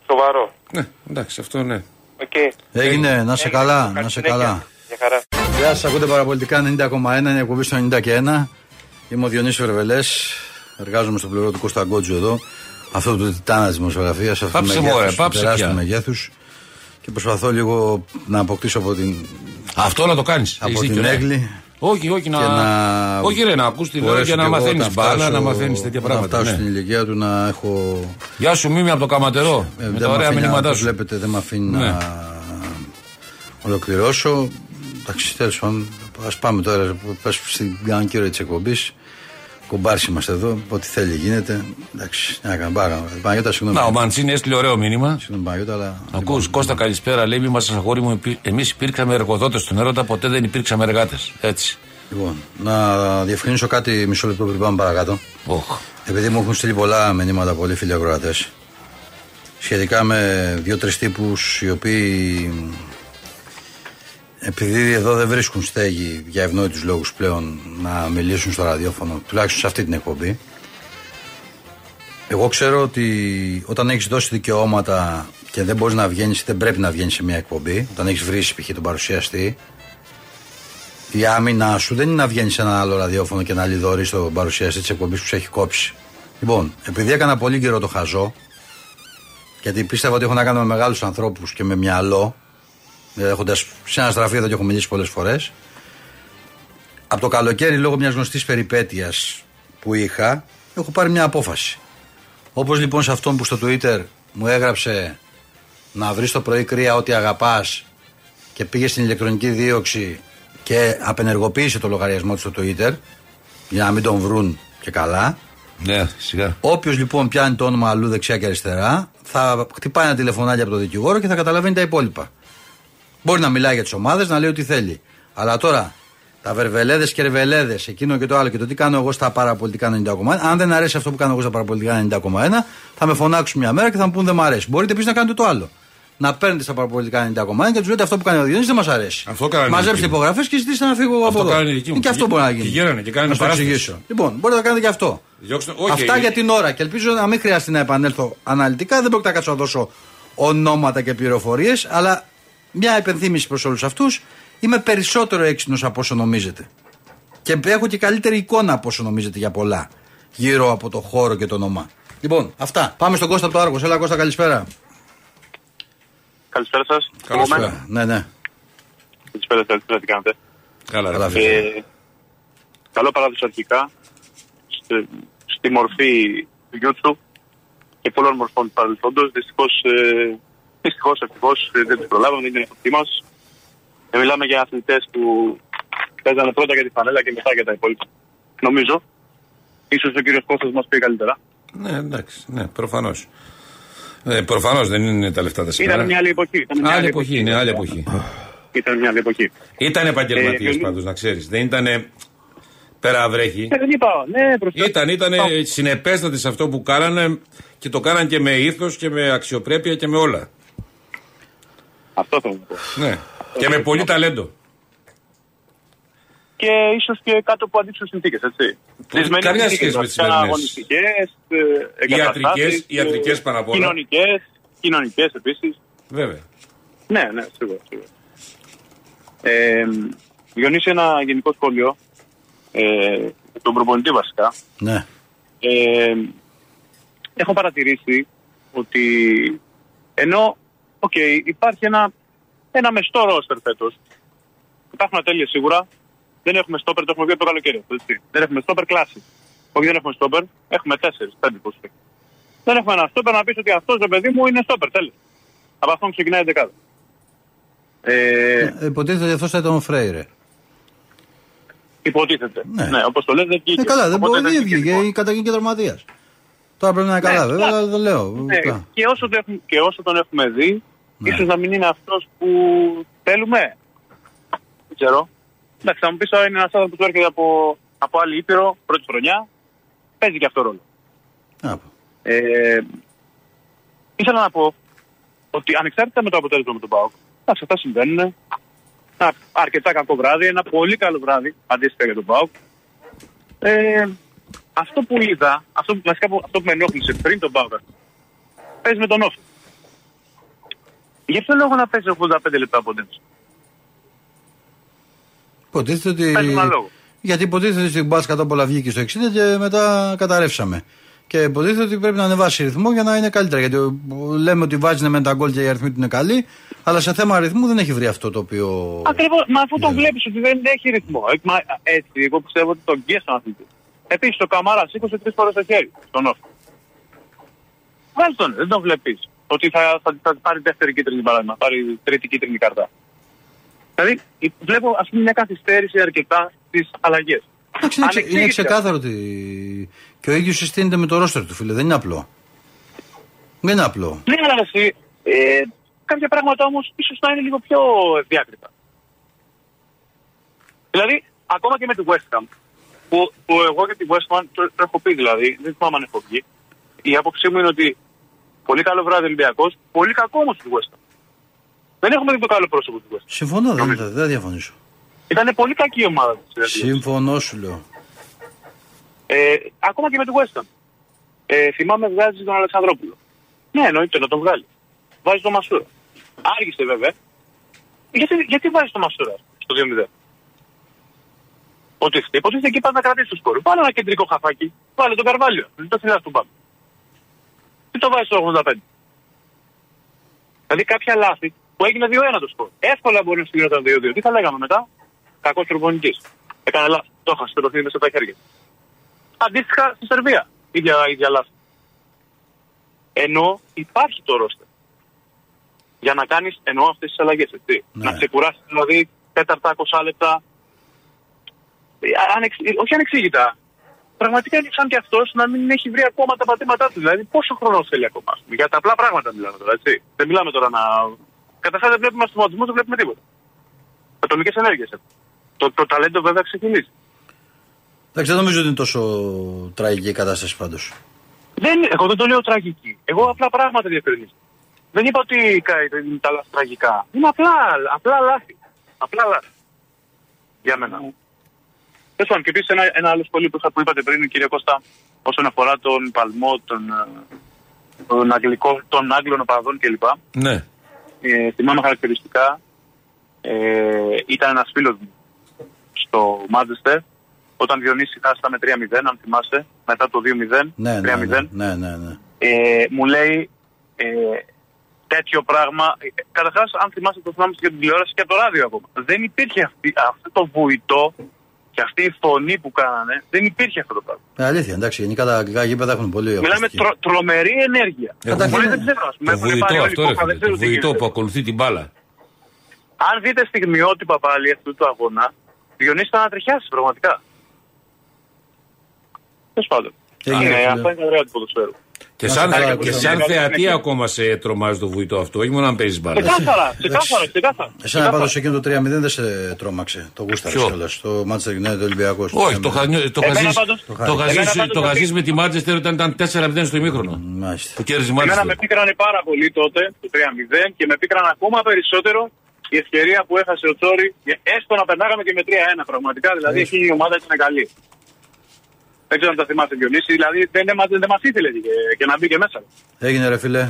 σοβαρό. Ναι, εντάξει, αυτό ναι. Okay. Έγινε, να σε καλά, να σε καλά. Για χαρά. Γεια σας, ακούτε παραπολιτικά 90,1, είναι η εκπομπή στο 90 και 1. Είμαι ο Διονύσης Βερβελές, εργάζομαι στο πλευρό του Κώστα Γκότζου εδώ. Αυτός το τιτάνα τη δημοσιογραφίας, αυτός το Πάψε, μωρέ, μεγέθους, πάψε τεράστιο πια. μεγέθους. Και προσπαθώ λίγο να αποκτήσω από την, Αυτό να το κάνεις. από την έγκλη. Όχι, όχι, να. Και να Όχι, ρε, να ακούς τη μπορέσω λόγια για κι να εγώ μαθαίνεις όταν μπάλα, φτάσω- να μαθαίνεις τέτοια όταν πράγματα. φτάσω ναι. στην ηλικία του να έχω. Γεια σου, Μίμη από το Καματερό. ε, με δεν τα μ' ωραία αφήνει, μηνύματά όπως σου. βλέπετε, δεν με αφήνει Ναι. να ολοκληρώσω. Εντάξει, τέλος πάντων, ας πάμε τώρα. Πε στην κανονική ώρα της εκπομπής. Κομπάρσι είμαστε εδώ. Ό,τι θέλει γίνεται. Εντάξει, να κάνω πάρα. Παναγιώτα, συγγνώμη. Να, ο Μαντσίνη έστειλε ωραίο μήνυμα. Συγγνώμη, Παναγιώτα, αλλά. Ακούς, Κώστα, καλησπέρα. Λέει, μη μας αγόρι μου, εμείς υπήρξαμε εργοδότες στον έρωτα, ποτέ δεν υπήρξαμε εργάτες. Έτσι. Λοιπόν, να διευκρινίσω κάτι μισό λεπτό πριν πάμε παρακάτω. Οχ. Επειδή μου έχουν στείλει πολλά μηνύματα πολλοί φίλοι ακροατέ σχετικά με δύο-τρεις τύπους οι οποίοι Επειδή εδώ δεν βρίσκουν στέγη για ευνόητους λόγους πλέον να μιλήσουν στο ραδιόφωνο, τουλάχιστον σε αυτή την εκπομπή. Εγώ ξέρω ότι όταν έχεις δώσει δικαιώματα και δεν μπορείς να βγαίνεις, δεν πρέπει να βγαίνεις σε μια εκπομπή, όταν έχεις βρει π.χ. τον παρουσιαστή, η άμυνά σου δεν είναι να βγαίνεις σε ένα άλλο ραδιόφωνο και να λιδωρείς τον παρουσιαστή της εκπομπής που σε έχει κόψει. Λοιπόν, επειδή έκανα πολύ καιρό το χαζό, γιατί πίστευα ότι έχω να κάνω με μεγάλους ανθρώπους και με μυαλό, έχοντας σε ένα στραφείο εδώ και έχω μιλήσει πολλές φορές. Από το καλοκαίρι, λόγω μιας γνωστής περιπέτειας που είχα, έχω πάρει μια απόφαση. Όπως λοιπόν σε αυτόν που στο Twitter μου έγραψε να βρεις το πρωί κρύα ό,τι αγαπάς και πήγε στην ηλεκτρονική δίωξη και απενεργοποίησε το λογαριασμό του στο Twitter για να μην τον βρουν και καλά. Ναι, σιγά. Όποιος λοιπόν πιάνει το όνομα αλλού δεξιά και αριστερά, θα χτυπάει ένα τηλεφωνάκι από τον δικηγόρο και θα καταλαβαίνει τα υπόλοιπα. Μπορεί να μιλάει για τις ομάδες, να λέει ό,τι θέλει. Αλλά τώρα τα βερβελέδες και ρεβελέδες, εκείνο και το άλλο και το τι κάνω εγώ στα παραπολιτικά 90,1. Αν δεν αρέσει αυτό που κάνω εγώ στα παραπολιτικά 90,1, θα με φωνάξουν μια μέρα και θα μου πούν δεν μου αρέσει. Μπορείτε επίσης να κάνετε το άλλο. Να παίρνετε στα παραπολιτικά 90,1 και τους λέτε αυτό που κάνει ο Διονύσης δεν μας αρέσει. Αυτό κάνανε οι Μαζέψτε δικοί μου. υπογραφές και ζητήστε να φύγω Αυτό από εδώ. κάνανε οι δικοί μου. Και αυτό μπορεί να γίνει. Πηγαίνανε και κάνανε να σου το παράσταση. εξηγήσω. Λοιπόν, μπορείτε να κάνετε και αυτό. Διώξτε- όχι, Αυτά ε, για την ώρα και ελπίζω να μην χρειάζεται να επανέλθω αναλυτικά. Δεν πρόκειται να κάτσω να δώσω ονόματα και πληροφορίες, αλλά μια υπενθύμηση προς όλους αυτούς. Είμαι περισσότερο έξυπνος από όσο νομίζετε. Και έχω και καλύτερη εικόνα από όσο νομίζετε για πολλά. Γύρω από το χώρο και το όνομά. Λοιπόν, αυτά. Πάμε στον Κώστα από το Άργος. Έλα, Κώστα, καλησπέρα. Καλησπέρα σας. Καλησπέρα. Ναι, ναι. Καλησπέρα, καλησπέρα, τι κάνετε. Καλά, Καλά, ρε. φίλε. Ε, καλό παράδεισο αρχικά στη, στη μορφή του YouTube και πολλών μορφών του παρελθόντος. Δυστυχώς, ε, δυστυχώς, ευτυχώς, ε, δεν του προλάβαμε, δεν είναι αυτή μας. Ε, μιλάμε για αθλητές που παίζανε πρώτα για τη φανέλα και μετά για τα υπόλοιπα. Νομίζω. Ίσως ο κύριος Κώστας μας πει καλύτερα. Ναι, εντάξει, ναι, προφανώς. Ε, προφανώς δεν είναι τα λεφτά τα σήμερα. Ήταν μια άλλη εποχή. Ήταν μια Άλλη εποχή, είναι άλλη εποχή. Ήταν μια άλλη εποχή. Ήταν επαγγελματίε Ε, πάντως, να ξέρεις. Δεν ήταν πέρα βρέχει. Ε, δεν είπα, ναι, μπροστά. Ήταν, ήταν συνεπέστατοι σε αυτό που κάνανε και το κάναν και με ήθος και με αξιοπρέπεια και με όλα. Αυτό θέλω να πω. Ναι. Και με πολύ ταλέντο. και ίσως και κάτω από αντίξωε συνθήκες, έτσι. Δυσμενείς καμιά συνθήκες, σχέση με τις βασικά, σημερινές. Αγωνιστικές, ε, Ιατρικές, εγκαταστάσεις, ιατρικές ε, πάνω απ' όλα. Κοινωνικές, κοινωνικές επίσης. Βέβαια. Ναι, ναι, σίγουρα. σίγουρα. Ε, Διονύση, ένα γενικό σχόλιο. Ε, τον προπονητή βασικά. Ναι. Ε, έχω παρατηρήσει ότι ενώ οκ, υπάρχει ένα, ένα μεστό ρόστερ φέτος. Υπάρχουν ατέλειες σίγουρα. Δεν έχουμε στόπερ, το έχουμε πει από το καλοκαίρι. αυτό, Έτσι. Δεν έχουμε στόπερ κλάσης. Όχι, δεν έχουμε στόπερ. Έχουμε τέσσερις, πέντε πώς Δεν έχουμε ένα στόπερ να πεις ότι αυτός το παιδί μου είναι στόπερ. Τέλος. Από αυτόν ξεκινάει η δεκάδα. Ε, Ε, Υποτίθεται ότι αυτός θα ήταν ο Φρέιρε. υποτίθεται. Ναι. Ναι, όπως το λέτε, δεν βγήκε. Ε, καλά, δεν Οπότε μπορεί, δεν βγήκε, βγήκε. λοιπόν. Η καταγγελία και τραυματία. Τώρα πρέπει να είναι καλά, Ναι, βέβαια, καλά. αλλά δεν λέω. Ναι, Καλά. και, όσο το έχουμε, και όσο τον έχουμε δει, Ναι. ίσως να μην είναι αυτός που θέλουμε. Δεν ξέρω. Εντάξει, θα μου πεις τώρα είναι ένας άνθρωπος που έρχεται από, από άλλη ήπειρο, πρώτη χρονιά. Παίζει και αυτό ρόλο. Να πω. Ε, ήθελα να πω ότι ανεξάρτητα με το αποτέλεσμα με τον ΠΑΟΚ, εντάξει, αυτά συμβαίνουν. Ένα αρκετά κακό βράδυ, ένα πολύ καλό βράδυ αντίστοιχα για τον ΠΑΟΚ. Ε, αυτό που είδα, αυτό, που- βασικά που- αυτό που με ενόχλησε πριν τον ΠΑΟΚ, παίζει με τον Όφη. Για ποιο λόγο να παίζει 85 λεπτά από δέντρο. Υποτίθεται ότι. Πες μου ένα λόγο. Γιατί υποτίθεται ότι στην μπάσκετ κατά πολλά βγήκε στο 60 και μετά καταρρεύσαμε. Και υποτίθεται ότι πρέπει να ανεβάσει ρυθμό για να είναι καλύτερα. Γιατί ο- λέμε ότι βάζει με τα γκολ και οι αριθμοί του είναι καλοί, αλλά σε θέμα αριθμού δεν έχει βρει αυτό το οποίο. Ακριβώς, μα αφού τον Ναι. βλέπεις ότι δεν έχει ρυθμό. Ε, Μα, έτσι, εγώ πιστεύω ότι τον γκέ στον αθλητή. Επίσης, ο Καμάρα σήκωσε τρεις φορές το χέρι στον Όφη. Βγάλει τον, δεν τον βλέπεις. Ότι θα, θα, θα, πάρει δεύτερη κίτρινη παράδειγμα, πάρει τρίτη κίτρινη καρτά. Δηλαδή, η- βλέπω ας πούμε μια καθυστέρηση αρκετά στις αλλαγές. Εντάξει, είναι, ξε- είναι ξεκάθαρο ότι. Και ο ίδιος συστήνεται με το ρόστερ του, φίλε. Δεν είναι απλό. Δεν είναι απλό. Ναι, αλλά εσύ, ε, κάποια πράγματα όμως ίσως να είναι λίγο πιο διάκριτα. Δηλαδή, ακόμα και με τη West Ham, που, που εγώ για τη West Ham το, το έχω πει δηλαδή, δεν θυμάμαι αν έχω βγει, η άποψή μου είναι ότι πολύ καλό βράδυ Ολυμπιακός, πολύ κακό όμως τη West Ham. Δεν έχουμε δει το καλό πρόσωπο του West. Συμφωνώ, δεν, δεν θα διαφωνήσω. Ήταν πολύ κακή η ομάδα της. Συμφωνώ, σου λέω. Ε, ακόμα και με τη West Ham. Ε, θυμάμαι βγάζεις τον Αλεξανδρόπουλο. Ναι, εννοείται να τον βγάλεις. Βάζεις τον Μασούρα. Άργησε βέβαια. Γιατί, γιατί βάζεις τον Μασούρα στο 2-0. Ότι υποτίθεται εκεί πάνε να κρατήσεις το σκορ. Βάλε ένα κεντρικό χαφάκι. Βάλε τον Καρβάλιο. Δεν το θυμάσαι του πάμε. Τι το βάζεις στο 85. Δηλαδή κάποια λάθη που έγινε 2-1 το σκορ. Εύκολα μπορεί να συγκρινοταν 2-2. Τι θα λέγαμε μετά; Κακός προπονητή. Έκανε λάθη. Το είχα στερωθεί μέσα στα χέρια. Αντίστοιχα στη Σερβία. ίδια, ίδια λάθη. Ενώ υπάρχει το ρόστερ. Για να κάνεις εννοώ αυτές τις αλλαγές. Ναι. Να ξεκουράσεις δηλαδή τέταρτα 20 λεπτά. Ε, ανεξ- όχι ανεξήγητα. Πραγματικά είναι σαν και αυτός να μην έχει βρει ακόμα τα πατήματά του. Δηλαδή, πόσο χρόνο θέλει ακόμα. ας πούμε. Για τα απλά πράγματα μιλάμε τώρα, έτσι. Δεν μιλάμε τώρα να. Καταρχάς δεν βλέπουμε αυτοματισμού, δεν βλέπουμε τίποτα. Ατομικές ενέργειες. Το, το ταλέντο βέβαια ξεκινήσει. Εντάξει, δεν νομίζω ότι είναι τόσο τραγική η κατάσταση πάντως. Δεν, εγώ δεν το λέω τραγική. Εγώ απλά πράγματα διευκρινίζω. Δεν είπα ότι κα- είναι τα λάθη τραγικά. Είναι απλά, απλά λάθη. Απλά λάθη. Για μένα. Τέλος πάντων, και επίσης ένα, ένα άλλο σχόλιο που, είχα- που είπατε πριν, κύριε Κώστα, όσον αφορά τον παλμό των, ε, των, αγγλικών, των Άγγλων οπαδών κλπ. Ναι. Ε, θυμάμαι χαρακτηριστικά, ε, ήταν ένας φίλος μου στο Μάντζεστερ, όταν Διονύσης χάστα με 3-0, αν θυμάσαι, μετά το 2-0, Ναι, 3-0 ναι, ναι, ναι, ναι, ναι. ε, μου λέει ε, τέτοιο πράγμα. Ε, Καταρχάς, αν θυμάστε το θυμάμαι και την τηλεόραση και από το ράδιο ακόμα. Δεν υπήρχε αυτή, αυτό το βουητό και αυτή η φωνή που κάνανε. Δεν υπήρχε αυτό το πράγμα. Ε, αλήθεια, εντάξει, γενικά τα αγγλικά γήπεδα έχουν πολύ Μιλάμε ακουστική. τρο, τρομερή ενέργεια. Έχουν Πολλοί δεν ξέρω, ας πούμε, Το έχουν βουητό πάρει όλη αυτό, η ρε κόπα, φίλε. δεν ξέρουν Το τι βουητό γίνεται. που ακολουθεί την μπάλα. Αν δείτε στιγμιότυπα πάλι αυτού του αγώνα, Διονύση ήταν να τριχιάσει πραγματικά. Τέλος πάντων. Έγινε, Είναι, φίλε. αυτό είναι το ωραίο του ποδοσφαίρου. Και Να σαν, σε καλά, και Κώστα. σαν Μεγάλη θεατή συνέχεια. ακόμα σε τρομάζει το βουητό αυτό, όχι μόνο αν παίζεις μπάλα. Ξεκάθαρα, ξεκάθαρα, ξεκάθαρα. Εσένα πάντως εκείνο το 3-0 δεν σε τρόμαξε. Το γούσταρες Ποιο; κιόλας. Το Manchester United Ολυμπιακό. Όχι, το είχα νιώ- το είχα Εμένα ζήσει- πάντως- το Εμένα είχα ζήσει- πάντως το είχα με ζήσει με τη Μάντσεστερ όταν ήταν 4-0 στο ημίχρονο. Μάλιστα. Που κέρδισε η Εμένα με Μάντσεστερ. πίκρανε πάρα πολύ τότε, το 3-0, και με πίκραν ακόμα περισσότερο η ευκαιρία που έχασε ο Τσόρι, για- έστω να περνάγαμε και με 3-1 πραγματικά, δηλαδή εκείνη η ομάδα ήταν καλή. Δεν ξέρω αν τα θυμάστε Διονύση, δηλαδή δεν, δεν, μας- δεν μας ήθελε και, και να μπει και μέσα. Έγινε ρε φίλε.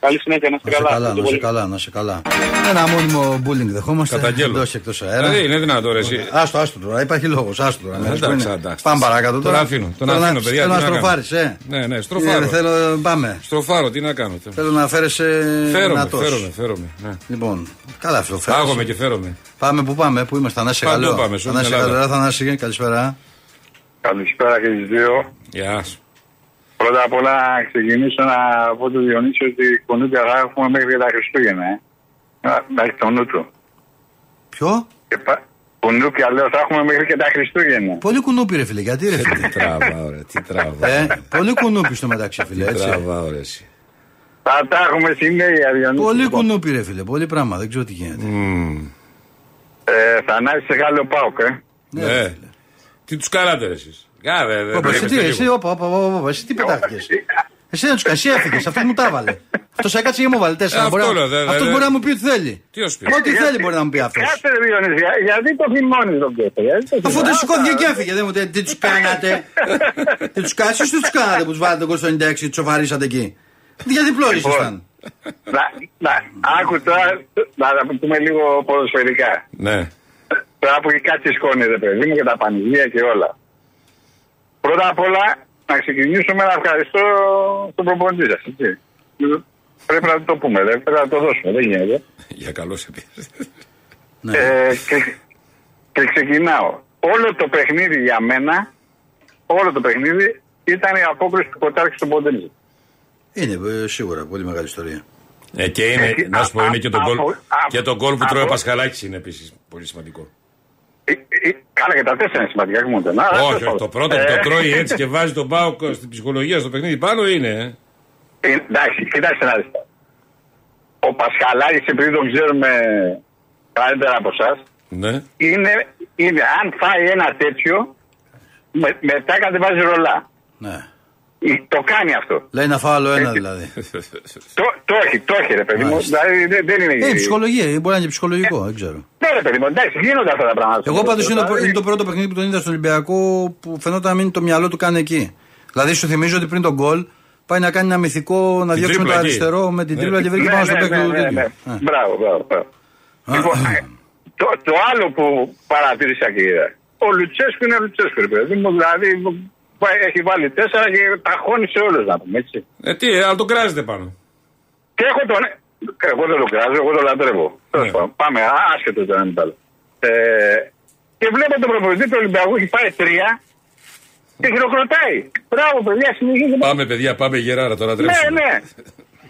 Καλή συνέχεια, να είστε Να σε καλά. καλά, Ευχαριστώ να σε πολύ. καλά, να σε καλά. Ένα μόνιμο bullying δεχόμαστε. Καταγγέλλω. Εντός και εκτός αέρα. Δηλαδή είναι δυνατό ρε εσύ. Άστο, άστο τώρα, υπάρχει λόγος. Άστο τώρα. Εντάξει, Μέρες που είναι. εντάξει. Πάμε παρακάτω Τον τώρα. αφήνω, τον Θέλω να- αφήνω, παιδιά, Θέλω τι να να κάνω. στροφάρεις, ε. Ναι, ναι, στροφάρω. Ε, Θέλω, πάμε. Στροφάρω, τι να κάνω. Θέλω να φέρεσαι Φέρομαι, δυνατός. φέρομαι, φέρομαι. Ναι. Λοιπόν, καλά αυτό φέρεσαι. Άγομαι και φέρομαι. Πάμε που πάμε, που είμαστε, Θανάση Παντού καλό. πάμε, σε όλη Θανάση την Ελλάδα. καλό, Θανάση, καλησπέρα. Καλησπέρα και τις δύο. Γεια σου. Πρώτα απ' όλα να ξεκινήσω να πω του Διονύση ότι κουνούπια θα έχουμε μέχρι τα Χριστούγεννα. Ε. Να να έχει το νου του. Ποιο; Και πα... Κουνούπια λέω θα έχουμε μέχρι και τα Χριστούγεννα. Πολύ κουνούπι ρε φίλε, γιατί ρε Τι φίλε; τραβάω ρε, τι τραβάω. ε, πολύ κουνούπι στο μεταξύ φίλε, Τι έτσι. τραβάω ρε εσύ. Θα τα έχουμε συνέχεια Διονύση. Πολύ Λοιπόν, κουνούπι ρε φίλε, πολύ πράγμα, δεν ξέρω τι γίνεται. Μμμ. Ε, Θανάση σε Γάλλο Πάουκ, ε. Ναι, Ναι. ρε φίλε. Τι τους κάνατε ρε εσείς; Κάνε, δεν Όπα, εσύ τι, βλέπετε εσύ, λίγο. όπα, όπα, όπα, όπα, εσύ τι πετάχτηκες; Εσύ δεν του κάνει, εσύ έφυγες, αυτός μου τα έβαλε. Αυτός έκατσε και μου βάλε τέσσερα. Ε, μπορεί αυτό να- λέω, δε- δε- αυτός δε- μπορεί να μου πει ό,τι θέλει. Τι ως πει; Ό,τι θέλει μπορεί να μου πει αυτός. Κάτσε ρε Διονύση, για- γιατί το θυμώνεις τον Πέτρο. γιατί το Αφού δεν θυμώνεις. σηκώθηκε και έφυγε, δεν μου τι- τι τους κάνατε; Τι τους κάνατε, εσείς τι τους κάνατε που τους βάλατε τον κόσμο 96 τους σοφαρίσατε εκεί; Γιατί πλώρη Λοιπόν, ήσασταν. Να, να, άκου τώρα, να τα πούμε λίγο ποδοσφαιρικά. Ναι. Τώρα που έχει κάτσει σκόνη, ρε παιδί μου, και τα πανηγύρια και όλα. Πρώτα απ' όλα, να ξεκινήσουμε να ευχαριστώ τον προπονητή σας. Πρέπει να το πούμε, ρε. πρέπει να το δώσουμε, δεν γίνεται. Για καλό σε πει. Ναι. Ε, και, και ξεκινάω. Όλο το παιχνίδι για μένα, όλο το παιχνίδι ήταν η απόκριση του Κοτάρκης στον Ποντενίζη. Είναι ε, σίγουρα πολύ μεγάλη ιστορία. Ε, και είναι, Ε, να σου πω, είναι και το α- γκολ, από- και το γκολ που τρώει ο από- Πασχαλάκης είναι επίσης πολύ σημαντικό. Ε, ε, Καλά και τα τέσσερα είναι σημαντικά, όχι μόνο το ένα. Αλλά, Όχι, τέλος όχι, το πάντων. πρώτο που Ε, το τρώει έτσι και βάζει τον Πάουκ στην ψυχολογία στο παιχνίδι πάνω είναι. ε. Ε, εντάξει, κοιτάξτε να δείτε. Ο Πασχαλάκης, επειδή τον ξέρουμε καλύτερα από εσάς, Ναι. είναι, είναι, αν φάει ένα τέτοιο, με, μετά κατεβάζει ρολά. Ναι. Το κάνει αυτό. Λέει να φάω άλλο ένα δηλαδή. (laughs) Το, το έχει, το έχει ρε παιδί μου. Δηλαδή δεν, δεν είναι. Ε, ψυχολογία, μπορεί να είναι και ψυχολογικό, δεν ξέρω. Ναι, ρε παιδί μου, εντάξει, γίνονται αυτά τα πράγματα. Εγώ πάντως είναι, το- Δηλαδή, είναι το πρώτο παιχνίδι που τον είδα στον Ολυμπιακό που φαινόταν να μείνει το μυαλό του κάνει εκεί. Δηλαδή σου θυμίζω ότι πριν τον γκολ πάει να κάνει ένα μυθικό να Την διώξει με το τρίπλα εκεί. αριστερό με την Ναι. τρίπλα και βρήκε ναι, πάνω στο ναι, παίκτη ναι, του ναι, τέτοιου. ναι. Ε. Μπράβο, μπράβο. μπράβο. Λοιπόν, ε, το, το άλλο που παρατήρησα και είδα. Ο Λουτσέσκου είναι ο Λουτσέσκου, ρε παιδί μου. Δηλαδή πάει- έχει βάλει τέσσερα και τα χώνει σε όλους να πούμε έτσι. Ε, τι, ε, αλλά τον κράζετε πάνω. Και έχω τον. Εγώ δεν το κράζω, εγώ το λατρεύω. Τέλος πάντων, Πάμε, α- άσχετος το ένα με το άλλο. Ε, και βλέπω τον προπονητή του Ολυμπιακού έχει πάει τρία και χειροκροτάει. Μπράβο, παιδιά, συνεχίζετε. Πάμε, παιδιά, πάμε γεράρα τώρα Ναι, τρέψουμε. ναι.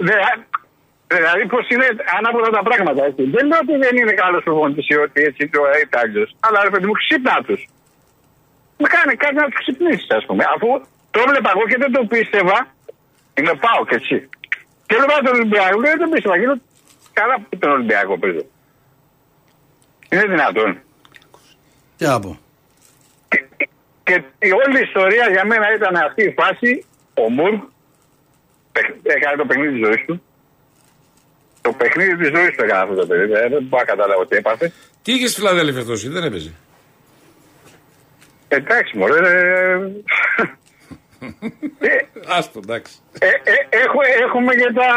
Δε- Δηλαδή, πώς είναι ανάποδα τα πράγματα. Έτσι. Δεν λέω ότι δεν είναι καλός προπονητής ή ότι έτσι το έχει άγγελο. Αλλά ρε παιδί μου, ξύπνα τους. Με κάνει κάτι να τους ξυπνήσει, ας πούμε. Αφού το έβλεπα εγώ και δεν το πίστευα. Είναι πάω και έτσι. Και έβλεπα τον Ολυμπιακό και δεν το πίστευα. Και λέω, καλά που τον Ολυμπιακό παίζω. Είναι δυνατόν. Τι να πω. Και η όλη η ιστορία για μένα ήταν αυτή η φάση. Ο Μουρ παιχ- έκανε το παιχνίδι της ζωής του. Το παιχνίδι της ζωής του έκανε αυτό το παιδί. Ε, Δεν μπορώ να καταλάβω τι έπαθε. Τι είχες στη Φιλαδέλφια αυτός, εσύ, δεν έπαιζε. Εντάξει, μωρέ. ε, ε, (laughs) Άστο, εντάξει. ε, ε, έχω- έχουμε και τα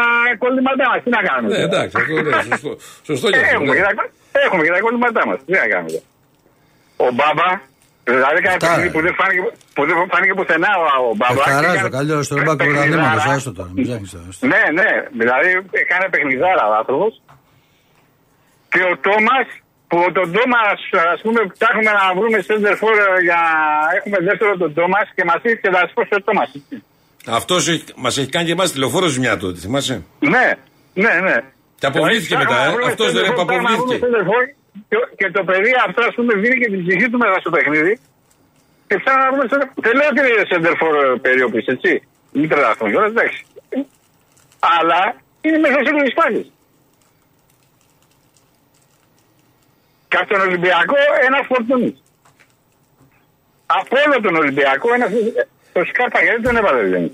κολλήματά μας. Τι να κάνουμε. Ναι, τώρα; εντάξει, αυτό ναι, (laughs) σωστό. Σωστό και Ε, αυτό. έχουμε, ναι. και τα, έχουμε και τα κολλήματά μας. Τι να κάνουμε. τώρα; Ο Μπάμπα, δηλαδή κάνει Αυτά, παιχνίδι ρε. που δεν φάνηκε, που δεν φάνηκε πουθενά ο, ο Μπάμπα. και Εχταράζει έκανε το καλύτερο στο ρεμπάκ του παιχνιδάρα. πρωταθλήματο. Άστο τώρα, μην ψάχνεις τώρα. άστο. Ναι, ναι. Δηλαδή έκανε παιχνιδάρα ο άνθρωπος. Και ο Τόμας, που τον Τόμας, ας πούμε, ψάχνουμε να βρούμε center for για να έχουμε δεύτερο τον Τόμας και μας ήρθε και δασπό ο Τόμας. Αυτός μας έχει κάνει και εμάς τηλεφόρο ζημιά τότε, θυμάσαι; Ναι, ναι, ναι. Και αποβλήθηκε μετά, ε. Αυτός δεν είναι που αποβλήθηκε. Και, και το παιδί αυτό, ας πούμε, δίνει και την ψυχή του μέσα στο παιχνίδι. Και ψάχνουμε να βρούμε center for. Δεν λέω ότι είναι center for περιόπληση, έτσι. Μην τρελαθούμε κιόλας, εντάξει. Αλλά είναι μέσα σε όλε τι πάλι. Και από τον Ολυμπιακό ένα φορτούνι. Από όλο τον Ολυμπιακό ένα. Το Σκάρπα γιατί τον έβαλε δεν.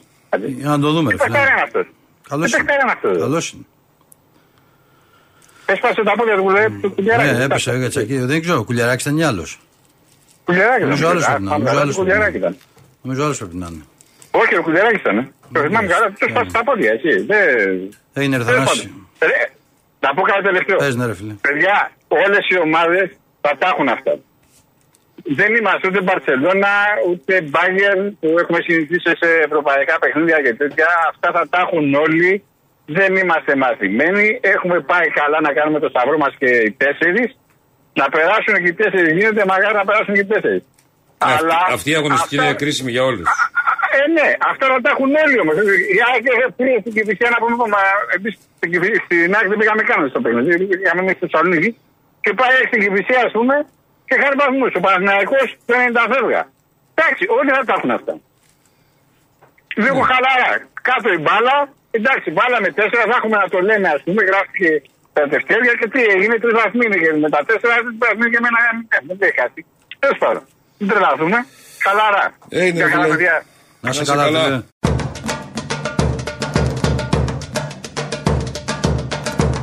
Για να το δούμε, ρε Τι φίλε. παιχτάρα είναι αυτός. Καλός Τι παιχτάρα είναι αυτός. Καλός είναι. Έσπασε τα πόδια του κουλεράκι του κουλιαράκι. Ναι, έπεσε, έγατσα εκεί. Δεν ξέρω, ο Κουλιαράκης ήταν ή άλλος. Κουλιαράκι Νομίζω άλλος ήταν. πρέπει να είναι, Α, νομίζω α, άλλος πρέπει να Κουλιαράκι είναι. ήταν. Νομίζω άλλος πρέπει να είναι. Όχι, ο κουλιαράκι ήταν. ε. Το θυμάμαι καλά, του έσπασε τα πόδια, έτσι. Δεν- Έγινε ρε Τέλος Θανάση. πάντων. Ρε, Να πω κάτι τελευταίο. Πες ναι ρε φίλε. Παιδιά, όλες οι ομάδες θα τα έχουν αυτά. Δεν είμαστε ούτε Μπαρσελόνα, ούτε Μπάγκερ που έχουμε συνηθίσει σε ευρωπαϊκά παιχνίδια και τέτοια. Αυτά θα τα έχουν όλοι. Δεν είμαστε μαθημένοι. Έχουμε πάει καλά να κάνουμε το σταυρό μας και οι τέσσερις. Να περάσουν και οι τέσσερις. Γίνεται μακάρι να περάσουν και οι τέσσερις. Αυτή, αυτή η αγωνιστική αυτά- είναι κρίσιμη για όλους. ε, ναι, αυτά θα τα έχουν όλοι όμως. Η ΑΕΚ πήρε στην Κυφυσιά να πούμε, μα εμείς στην Κηφισιά- στην ΑΕΚ δεν πήγαμε καν στο παιχνίδι. Είχαμε μείνει στη Θεσσαλονίκη και πάει στην Κυφυσιά, ας πούμε, και χάρη βαθμούς. Ο Παναθηναϊκός το 90 φεύγα. Εντάξει, όλοι θα τα έχουν αυτά. Λίγο χαλαρά. Κάτω η μπάλα. Εντάξει, μπάλα με τέσσερα θα έχουμε να το λένε, ας πούμε, γράφτηκε τα Δευτέρια και τι έγινε, τρεις βαθμοί είναι και με τα τέσσερα, τρεις βαθμοί και με ένα. ε, Δεν λέει κάτι. Τέλος πάντων. Μην τρελαθούμε. Χαλαρά. Έγινε, Για καλά, φίλε. παιδιά. Να σε Να σε καλά,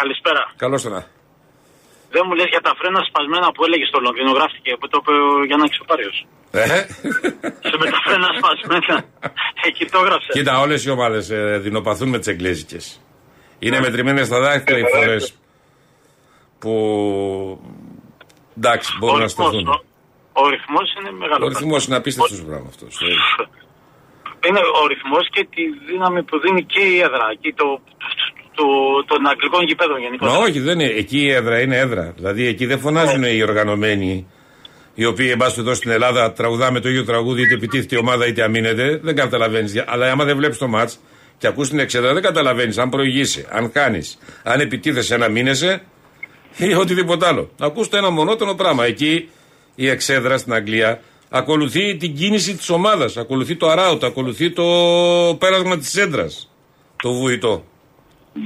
Καλησπέρα. Καλώς το να. Δεν μου λες για τα φρένα σπασμένα που έλεγε στο Λονδίνο, γράφτηκε που το είπε ο Γιάννης Ξοπάριο. Ε, Σε με τα φρένα σπασμένα. Εκεί το έγραψε. Κοίτα, όλες οι ομάδες δεινοπαθούν με τις εγγλέζικες. Είναι μετρημένες στα δάχτυλα οι φορές που. Εντάξει, ο μπορούν να ρυθμός, σταθούν. ο, ο ρυθμός είναι μεγάλος. Ο ρυθμός είναι απίστευτος πράγμα αυτός. Είναι ο ρυθμός και τη δύναμη που δίνει και η έδρα. Και το, το, των αγγλικών γηπέδων γενικώ. Μα όχι, δεν είναι. Εκεί η έδρα είναι έδρα. Δηλαδή εκεί δεν φωνάζουν οι οργανωμένοι οι οποίοι, εν πάση εδώ στην Ελλάδα, τραγουδάμε το ίδιο τραγούδι, είτε επιτίθεται η ομάδα είτε αμήνεται, δεν καταλαβαίνεις. Αλλά άμα δεν βλέπεις το μάτς και ακούς την εξέδρα, δεν καταλαβαίνεις αν προηγήσει, αν κάνεις, αν επιτίθεσαι, αν αμήνεσαι ή οτιδήποτε άλλο. Ακούς το ένα μονότονο πράγμα. Εκεί η εξέδρα στην Αγγλία ακολουθεί την κίνηση της ομάδας, ακολουθεί το αράουτ, ακολουθεί το πέρασμα της έδρα. Το βουητό.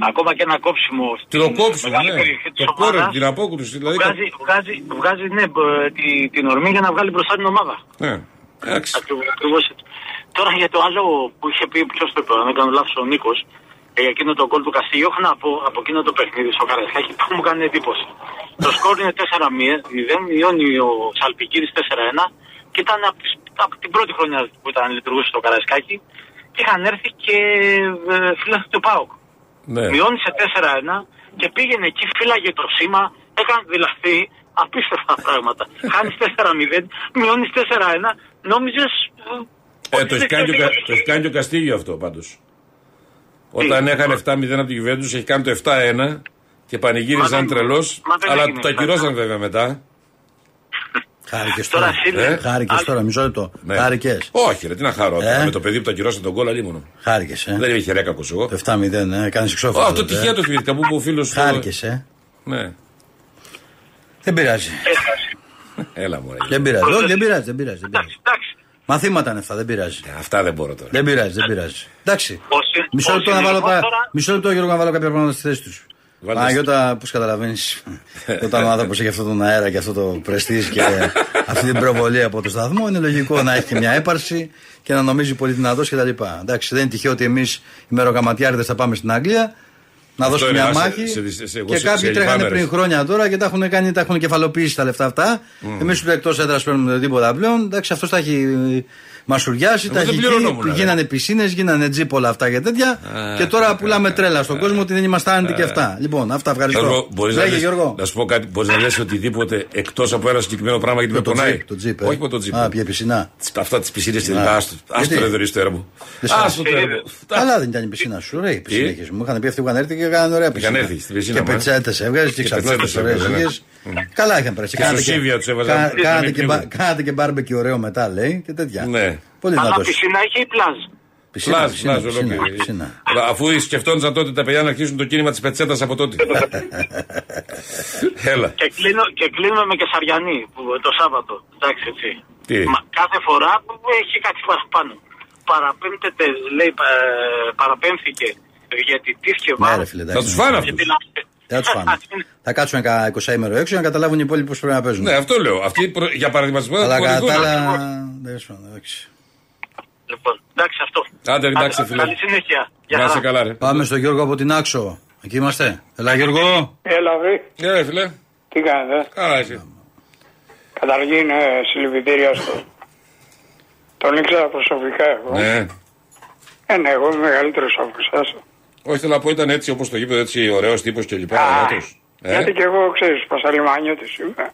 Ακόμα και ένα κόψιμο Τι το κόψιμο, μεγάλη ναι. περιοχή της Το κόρε, ομάδας, την απόκρουση. Δηλαδή, βγάζει, βγάζει, βγάζει ναι, μπ- τη, την ορμή για να βγάλει μπροστά την ομάδα. ναι. Εντάξει. Ακριβώ έτσι. Τώρα για το άλλο που είχε πει, ποιος το είπε, αν δεν κάνω λάθος, ο Νίκος, ε, για εκείνο το γκολ του Καστίγιο, έχω να πω από εκείνο το παιχνίδι στο Καραϊσκάκι που μου κάνει εντύπωση. Το σκορ είναι 4-0, μειώνει ο Σαλπικίδης 4-1 και ήταν από, τις- από την πρώτη χρονιά που ήταν λειτουργούσε το Καραϊσκάκι και είχαν έρθει και ε, φίλαθλοι του ΠΑΟΚ. Ναι. Μειώνει σε 4-1 και πήγαινε εκεί, φύλαγε το σήμα, έκανε δηλαδή απίστευτα πράγματα. (laughs) Χάνεις 4-0, μειώνεις 4-1, νόμιζες. Ε, το έχει κάνει, και ο Κα- το έχει κάνει και ο Καστίγιο αυτό πάντως. Όταν έχανε 7-0 από την Juventus, έχει κάνει το 7-1 και πανηγύριζαν Μα δεν- τρελός. μα δεν Αλλά έγινε το αυτά. ακυρώσαν βέβαια μετά. Χάρηκες Τώρα τώρα. Σίλβερ, Ε, Χάρηκες άλλο- τώρα, μισό λεπτό. Ναι. Χάρηκες. Όχι, ρε, τι να χαρώ. τώρα, Ε. Με το παιδί που το ακυρώσαν τον κόλλα λίμωνο. Χάρηκες, ε. Δεν είχε ρέκακο εγώ. Το 7-0, ε. Κάνεις Ω, εξώφυλλο. αυτό τυχαία το θυμήθηκα που είπε ο φίλος. Χάρηκες, ε. Ναι. Δεν πειράζει. Έλα μου, Δεν πειράζει. Όχι, δεν πειράζει, δεν πειράζει. δεν πειράζει. Εντάξει, εντάξει. Μαθήματα είναι αυτά, δεν πειράζει. Αυτά δεν μπορώ τώρα. Δεν πειράζει, δεν πειράζει. Εντάξει. Ο συ- Μισό ο λεπτό να βάλω συνειρμός τα- τώρα- Μισό λεπτό, Γιώργο, να βάλω κάποια πράγματα στη θέση τους. Βάλτε Παναγιώτα, πώς καταλαβαίνεις, όταν ο άνθρωπος έχει αυτόν τον αέρα και αυτό το πρεστής και αυτή την προβολή από το σταθμό, είναι λογικό να έχει και μια έπαρση και να νομίζει πολύ δυνατός κτλ. Εντάξει, δεν είναι τυχαίο ότι εμείς οι μεροκαματιάριδες θα πάμε στην Αγγλία να Αυτό δώσουμε είναι, μια σε- μάχη. σε- σε- σε- εγώ και σε- κάποιοι σε τρέχανε λιπάμαι, πριν ρε. χρόνια τώρα και τα έχουν, κάνει, τα έχουν κεφαλοποιήσει τα λεφτά αυτά. Mm. Εμείς ούτε εκτός έδρας παίρνουμε τίποτα πλέον. Εντάξει, αυτό τα έχει μασουριάσει, τα δεν έχει πληρωνόμουν, εκεί, ρε. γίνανε πισίνες, γίνανε τζιπ όλα αυτά και τέτοια. και τώρα πουλάμε τρέλα στον κόσμο ότι δεν είμαστε άνετοι και αυτά. Λοιπόν, αυτά ευχαριστώ. Γιώργο, μπορείς να, Λέγε, λες, Γιώργο. να σου πω κάτι, μπορείς να λες οτιδήποτε εκτός από ένα συγκεκριμένο πράγμα γιατί με Το πονάει; τζιπ, το τζιπ, ε. Όχι με το τζιπ. Α, πιε πισινά. Τις- Αυτά τις πισίνες και Α. λοιπά. Άστο Γιατί; το ρε δωρή μου. Δεν σ' άρεσε. Άστο το ρε μου. Καλά δεν ήταν η πισίνα σου, ωραία η πισίνα είχες. Μου είχαν πει αυτοί που είχαν έρθει και έκαναν ωραία πισίνα. έρθει στην πισίνα Και μου, ε. πετσέτες έβγαζε και Και ξαπλώτε πετσέτες ωραίε έβγαζε, ναι. ηλίε. Καλά είχαν περάσει. Και Κάνατε σωσίβια τους έβαζαν. κα- Τι κάνατε μην και κρύβουν. μπα- Κάνατε και μπάρμπεκι ωραίο μετά, λέει και τέτοια. Ναι. Πολύ Αλλά δυνατός. πισίνα είχε ή πλάζ; Πισίνα, Πλάζ, πισίνα, πλάζ, πισίνα, ολόκληρη. πισίνα. Αφού σκεφτόντουσαν τότε τα παιδιά να αρχίσουν το κίνημα της πετσέτας από τότε. (laughs) Έλα. Και, κλείνω, και κλείνουμε με Κεσαριανή που, το Σάββατο. Εντάξει, έτσι. Τι; Μα, κάθε φορά που έχει κάτι παραπάνω. Παραπέμπτεται, λέει, πα, παραπέμφθηκε διαιτητή και Ναι, βάρος. ρε φίλε, Θα εντάξει. τους φάνε Και αυτούς. την άφησε. Δεν θα τους φάνε. Θα κάτσουν κανένα 20 ημέρο έξω για να καταλάβουν οι υπόλοιποι πώς πρέπει να παίζουν. Ναι, αυτό λέω. Αυτοί προ- για παραδειγματισμό Αλλά κατά τα άλλα. ακριβώς. δεν σου φάνε, εντάξει. Λοιπόν, εντάξει αυτό. Άντε, εντάξει, Άντε, φίλε. Καλή συνέχεια. Γεια Να χαρά. είσαι καλά, ρε. Πάμε στον Γιώργο από την Άξο. Εκεί είμαστε. Ελά, Γιώργο. Έλα, βρε. Ναι, ρε, φίλε. Τι κάνετε; Καλά, εσύ. Καταρχήν, ε, συλληπιτήρια στο. Τον ήξερα προσωπικά εγώ. Ναι. Ε, ναι, εγώ είμαι μεγαλύτερος από εσάς. Όχι, θέλω να πω, ήταν έτσι όπως το γήπεδο, έτσι ωραίος τύπος και λοιπά. Α, ωραίος. Ε, Γιατί και εγώ, ξέρεις, Πασαλιμάνιωτη είμαι.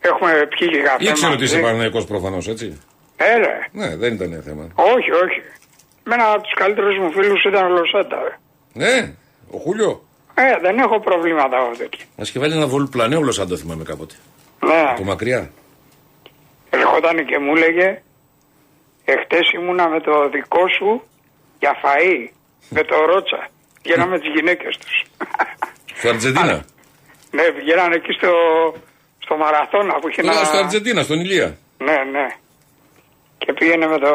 Έχουμε πιει και καφέ ήξερα ότι μαζί. είσαι Παναγιακό προφανώς, έτσι. Ε, ρε. Ναι, δεν ήταν θέμα. Όχι, όχι. Με ένα από τους καλύτερους μου φίλους ήταν ο Λοσάντα. ρε. Ναι, ο Χούλιο. Ε, δεν έχω προβλήματα εγώ τέτοια. Μας είχε βάλει ένα βολπλανέολο, αν το θυμάμαι κάποτε. Ναι, Από μακριά. ερχόταν και μου έλεγε Εχθές ήμουνα με το δικό σου για φαΐ, με το ρότσα. Γίναμε τις γυναίκες τους. Στο Αργεντίνα; (laughs) ναι, βγαίνανε εκεί στο, στο μαραθώνα που είχε Τώρα ένα. στο Αργεντίνα, στον Ηλία. Ναι, ναι. Και πήγαινε με το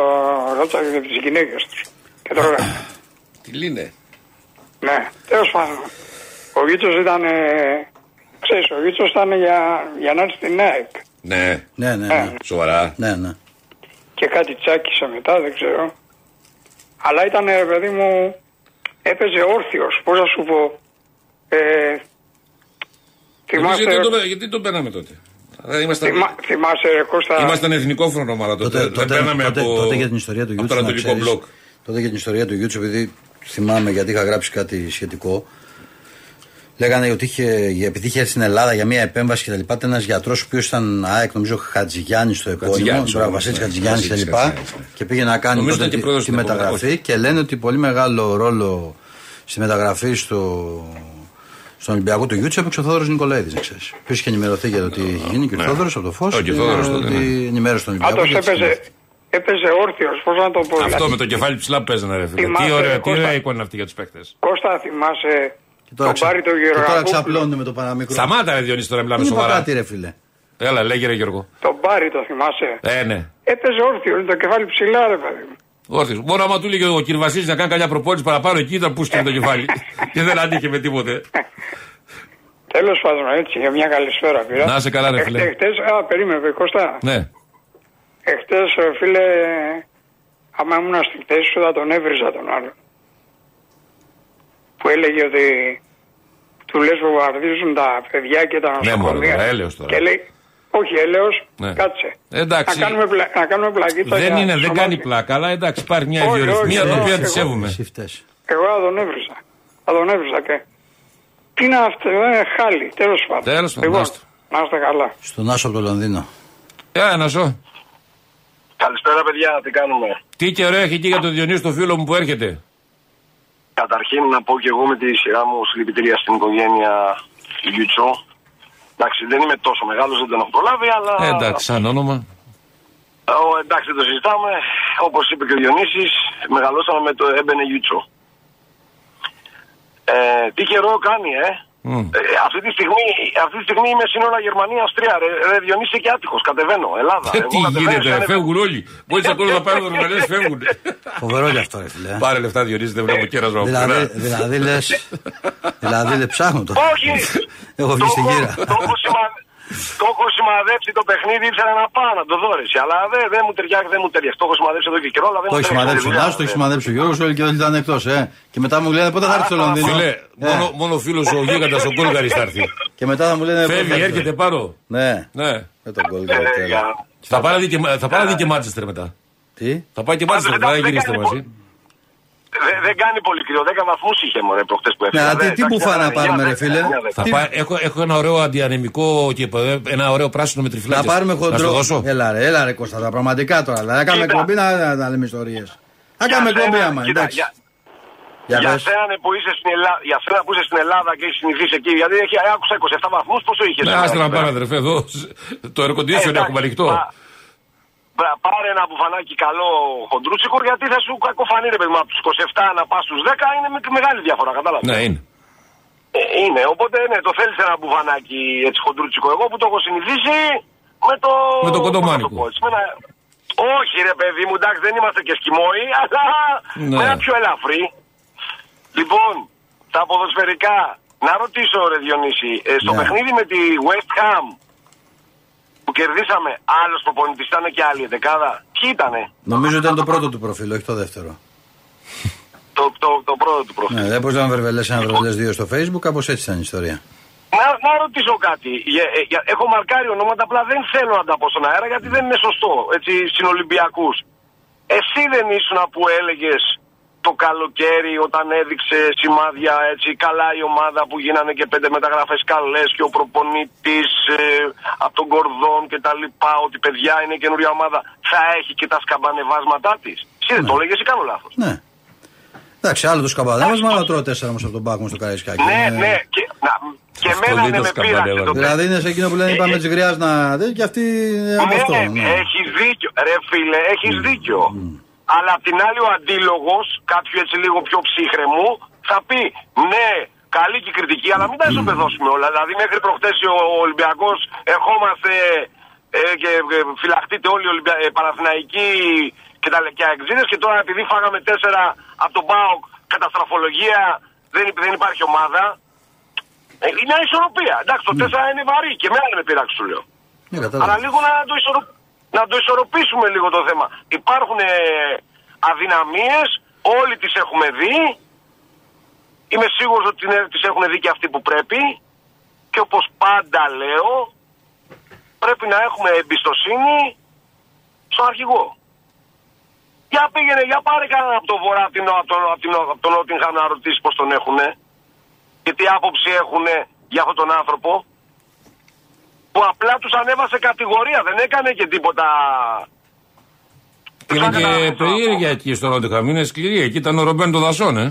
ρότσα και τις γυναίκες τους. Και τρώγανε. Τι λύνε. Ναι, τέλος πάντων. Ο Γίτσος ήταν. Ε, ξέρεις, ο Γίτσος ήταν για, για να έρθει στην ΑΕΚ. Ναι, Ναι, ναι, ναι. σοβαρά. ναι, ναι. Και κάτι τσάκισε μετά, δεν ξέρω. Αλλά ήταν, ρε παιδί μου, έπαιζε όρθιος. Πώς να σου πω. Ε, Εμείς θυμάστε, γιατί, τον, γιατί τον παίρναμε τότε; Δηλαδή ήμασταν, θυμά, θυμάσαι, ρε Κώστα. ήμασταν εθνικό φρονομάδα τότε. Τότε, δεν τότε, παίρναμε τότε, από, τότε για την ιστορία του από Γιούτσου. το να Ανατολικό ξέρεις, μπλοκ. τότε για την ιστορία του Γιούτσου, επειδή θυμάμαι γιατί είχα γράψει κάτι σχετικό. Λέγανε ότι είχε, επειδή είχε έρθει στην Ελλάδα για μια επέμβαση κτλ. Ήταν ένας γιατρός ο οποίος ήταν ΑΕΚ, νομίζω Χατζηγιάννης στο επώνυμο. Χατζηγιάννης, Μπράβο, όμως, Βασίλης ναι. Χατζηγιάννης Βασίλης κλπ. Χατζηγιάννης, ναι. Και πήγε να κάνει Νομίζω τότε ήταν και τη, πρόεδρος τη στην επόμενη, μεταγραφή και λένε ότι πολύ μεγάλο ρόλο στη μεταγραφή στο, Στον Ολυμπιακό του Γιούτσα έπαιξε ο Θόδωρος Νικολαίδης, να ξέρεις. Ποιος είχε ενημερωθεί για το τι είχε γίνει και ο Ναι. Θόδωρος από το φως. Όχι, ο Θόδωρος τότε, ναι. Ενημέρωσε τον Ολυμπιακό. Άντως για τις έπαιζε, έπαιζε όρθιος, πώς να το πω. Αυτό δηλαδή. με το κεφάλι ψηλά που παίζανε, ρε φίλε. Τι Θυμάσαι, ωραία, τι Κώστα. ωραία εικόνα είναι αυτή για τους παίκτες. Κώστα θυμάσαι Και τώρα, τον ξα... Πάρη τον και τώρα Γεωργακόπουλο. ξαπλώνουν με το παραμικρό. Σταμάτα, ρε Διονύση, τώρα μιλάμε Δεν είπα σοβαρά. κάτι, ρε φίλε. Έλα, λέγε ρε Γιώργο. Τον Πάρη το θυμάσαι; Ε, ναι. Έπαιζε όρθιο, το κεφάλι ψηλά ρε παιδί μου. Όρθιος. Μόνο άμα του λέγε ο κ. Βασίλη να κάνει καλιά προπόνηση παραπάνω εκεί ήταν που σκέφτεται το κεφάλι. (laughs) και δεν αντίχε με τίποτε. Τέλος πάντων έτσι, για μια καλησπέρα πήρα. Να είσαι καλά, ρε φίλε. Εχθές- Εχθές, α, περίμενε, Κώστα. ναι. Εχθές, ε, φίλε, άμα ήμουν στην θέση σου θα τον έβριζα τον άλλο. Που έλεγε ότι του λες βομβαρδίζουν τα παιδιά και τα Ναι, μωρέ, νοσοκομεία. τώρα, έλεος τώρα. Και λέει, όχι έλεος, Ναι. κάτσε. Εντάξει. Να κάνουμε, πλα, να κάνουμε πλακίτα Δεν για είναι, δεν σωμάτια. κάνει πλάκα, αλλά εντάξει, υπάρχει μια Όχι, ιδιορυθμία όχι, την οποία όχι, τη εγώ- σέβομαι. Εσύ φταίς. Εγώ θα τον έβριζα. Θα τον έβριζα και... Τι είναι αυτό, ε, χάλι, τέλος πάντων. Τέλος πάντων, Λοιπόν, άστο. να είστε καλά. Στον Άσο από το Λονδίνο. Ε, να ζω. Καλησπέρα, παιδιά, τι κάνουμε; Τι καιρό έχει εκεί για τον Διονύση το φίλο μου που έρχεται. Καταρχήν να πω και εγώ με τη σειρά μου συλληπιτήρια στην οικογένεια Γιουτσό. Εντάξει, δεν είμαι τόσο μεγάλος, δεν τον έχω προλάβει, αλλά. Ε, εντάξει, σαν όνομα. Ο, εντάξει, δεν το συζητάμε. Όπως είπε και ο Διονύσης, μεγαλώσαμε με το έμπαινε Γιουτσό. Ε, τι καιρό κάνει, ε. Μμ. Ε, αυτή, τη στιγμή, αυτή τη στιγμή είμαι σύνορα Γερμανία-Αυστρία. Ρε, ρε Διονύση και άτυχο. Κατεβαίνω. Ελλάδα. Ε, Εγώ Τι κατεβαίνω γίνεται, σαν ρε, φεύγουν όλοι. Μόλι ακόμα να πάρουν δρομελέ, φεύγουν. Φοβερό κι αυτό, ρε φίλε. Πάρε λεφτά, Διονύση, δεν βλέπω κέρασμα από Δηλαδή, πουθενά. δηλαδή λε. Δηλαδή λε, ψάχνω το. Όχι! Έχω βγει στην Το έχω- γύρα. Το έχω σημα- το έχω σημαδέψει το παιχνίδι, ήθελα να πάω να το δω ρε, εσύ, Αλλά δεν δεν μου ταιριάζει, δεν μου ταιριάζει. Το έχω σημαδέψει εδώ και καιρό, αλλά δεν Το μου έχει ταιριάζει. σημαδέψει ο Δουλειά, Νάσο, το έχει δεν. σημαδέψει ο Γιώργος, όλοι και όλοι ήταν εκτός, ε. Και μετά μου λένε πότε θα έρθεις στο Λονδίνο; Φίλε, Ε, μόνο, μόνο ο φίλος ο Γίγαντα ο Γκόλγαρης θα έρθει. Και μετά θα μου λένε. πότε θα Φεύγει, έρθεις. έρχεται πάνω. Ναι, Ναι. με τον γκολ. Ε, τέλος. για- Θα πάει να δει και, θα πάει να δει και Μάντσεστερ μετά. Τι; Θα πάει και Μάντσεστερ, δεν θα κάνει γυρίσετε πολύ. μαζί. Δεν, δεν κάνει πολύ κρύο, 10 βαθμούς είχε μωρέ προχτές που Ναι, έφυγε. αλλά τι- τι μπουφά να πάρουμε, ρε φίλε. Θα Τι- πάει, έχω, έχω ένα ωραίο αντιανεμικό και ένα ωραίο πράσινο με Να τριφυλάκια. πάρουμε Να σου χοντρό. το δώσω. Έλα ρε, έλα ρε Κώστα, τα πραγματικά τώρα. Δηλαδή, να κάνουμε Κοίτα. εκπομπή να, να, να λέμε ιστορίες. Να κάνουμε εκπομπή άμα, εντάξει. Για, Για για, πες. σένα που είσαι στην Ελλάδα, για σένα που είσαι στην Ελλάδα και έχεις συνηθίσει εκεί, γιατί έχει, άκουσα 27 βαθμούς, πόσο είχες. Ναι, άστε να πάμε, αδερφέ, εδώ. Το air condition έχουμε ανοιχτό. Πάρε ένα μπουφανάκι καλό χοντρούτσικο, γιατί θα σου κακοφανεί ρε παιδί μου από τους 27 να πας στους 10 είναι με- μεγάλη διαφορά, κατάλαβες. Ναι, είναι. Ε, είναι, οπότε ναι, το θέλεις ένα μπουφανάκι έτσι χοντρούτσικο. Εγώ που το έχω συνηθίσει με το. Με το πώς να κοντομάνικο. το πω, έτσι, με ένα- Όχι ρε παιδί μου, εντάξει δεν είμαστε και σκιμόοι, (laughs) αλλά Ναι. με ένα πιο ελαφρύ. Λοιπόν, τα ποδοσφαιρικά, να ρωτήσω ρε Διονύση, ε, στο Ναι. παιχνίδι με τη West Ham που κερδίσαμε, άλλος προπονητής ήταν και άλλη δεκάδα. Ποιοι ήτανε, Νομίζω ήταν το πρώτο του προφίλ, όχι το δεύτερο. το, το, το πρώτο του προφίλ. Ναι, δεν μπορείς να βερβελές ένα βερβελές δύο στο facebook, κάπως έτσι ήταν η ιστορία. Να, να ρωτήσω κάτι. Για- ε, για- έχω μαρκάρει ονόματα, απλά δεν θέλω να τα πω στον αέρα γιατί δεν είναι σωστό. Έτσι, συνολυμπιακούς. Εσύ δεν ήσουν που έλεγες το καλοκαίρι όταν έδειξε σημάδια έτσι καλά η ομάδα που γίνανε και πέντε μεταγραφές καλές και ο προπονητής ε, από τον Κορδόν και τα λοιπά ότι παιδιά είναι η καινούρια ομάδα θα έχει και τα σκαμπανεβάσματά της. Εσύ δεν το έλεγες ή κάνω λάθος. Ναι. Εντάξει, άλλο το σκαμπαδέμασμα, αλλά τρώω τέσσερα όμως από τον πάκο στο καραϊσκάκι. Ναι, Είναι- ναι. Και, να, και Αυτό εμένα δεν ναι, το με πείραξε σκαμπανέβασμα. το Δηλαδή είναι σε εκείνο που λένε Ε, είπαμε ε, τη γριάς να. Δεν και αυτή είναι από ναι, αυτό. ναι, ναι. έχεις δίκιο. Ρε φίλε, έχεις δίκιο. Αλλά απ' την άλλη ο αντίλογος, κάποιου έτσι λίγο πιο ψύχρεμου, θα πει ναι, καλή και κριτική, αλλά μην τα ισοπεδώσουμε όλα. Δηλαδή μέχρι προχτές ο Ολυμπιακός ερχόμαστε ε, και ε, φυλαχτείτε όλοι οι Ολυμπια... ε, Παναθηναϊκοί και τα και αεξίδες και τώρα επειδή φάγαμε τέσσερα από τον ΠΑΟΚ καταστραφολογία, δεν, υπ- δεν υπάρχει ομάδα. Ε, είναι μια ισορροπία. Εντάξει, το 4 είναι βαρύ και εμένα δεν με πειράξει, σου λέω. Ναι, κατάλαβα. Αλλά λίγο να το, ισορο... να το ισορροπήσουμε λίγο το θέμα. Υπάρχουν ε, αδυναμίες, όλοι τις έχουμε δει. Είμαι σίγουρος ότι είναι- τις έχουν δει και αυτοί που πρέπει. Και όπως πάντα λέω, πρέπει να έχουμε εμπιστοσύνη στον αρχηγό. Για πήγαινε, για πάρε κανέναν από το βορρά, από, την, από τον, από την, από τον Νότιγχαμ να ρωτήσει πώς τον έχουνε. Και τι άποψη έχουνε για αυτόν τον άνθρωπο που απλά τους ανέβασε κατηγορία, δεν έκανε και τίποτα. Είναι Σαν και καταλάβεις, περίεργα εκεί στο Νότιχαμ. Είναι σκληρή. Εκεί ήταν ο Ρομπέν των Δασών, ε.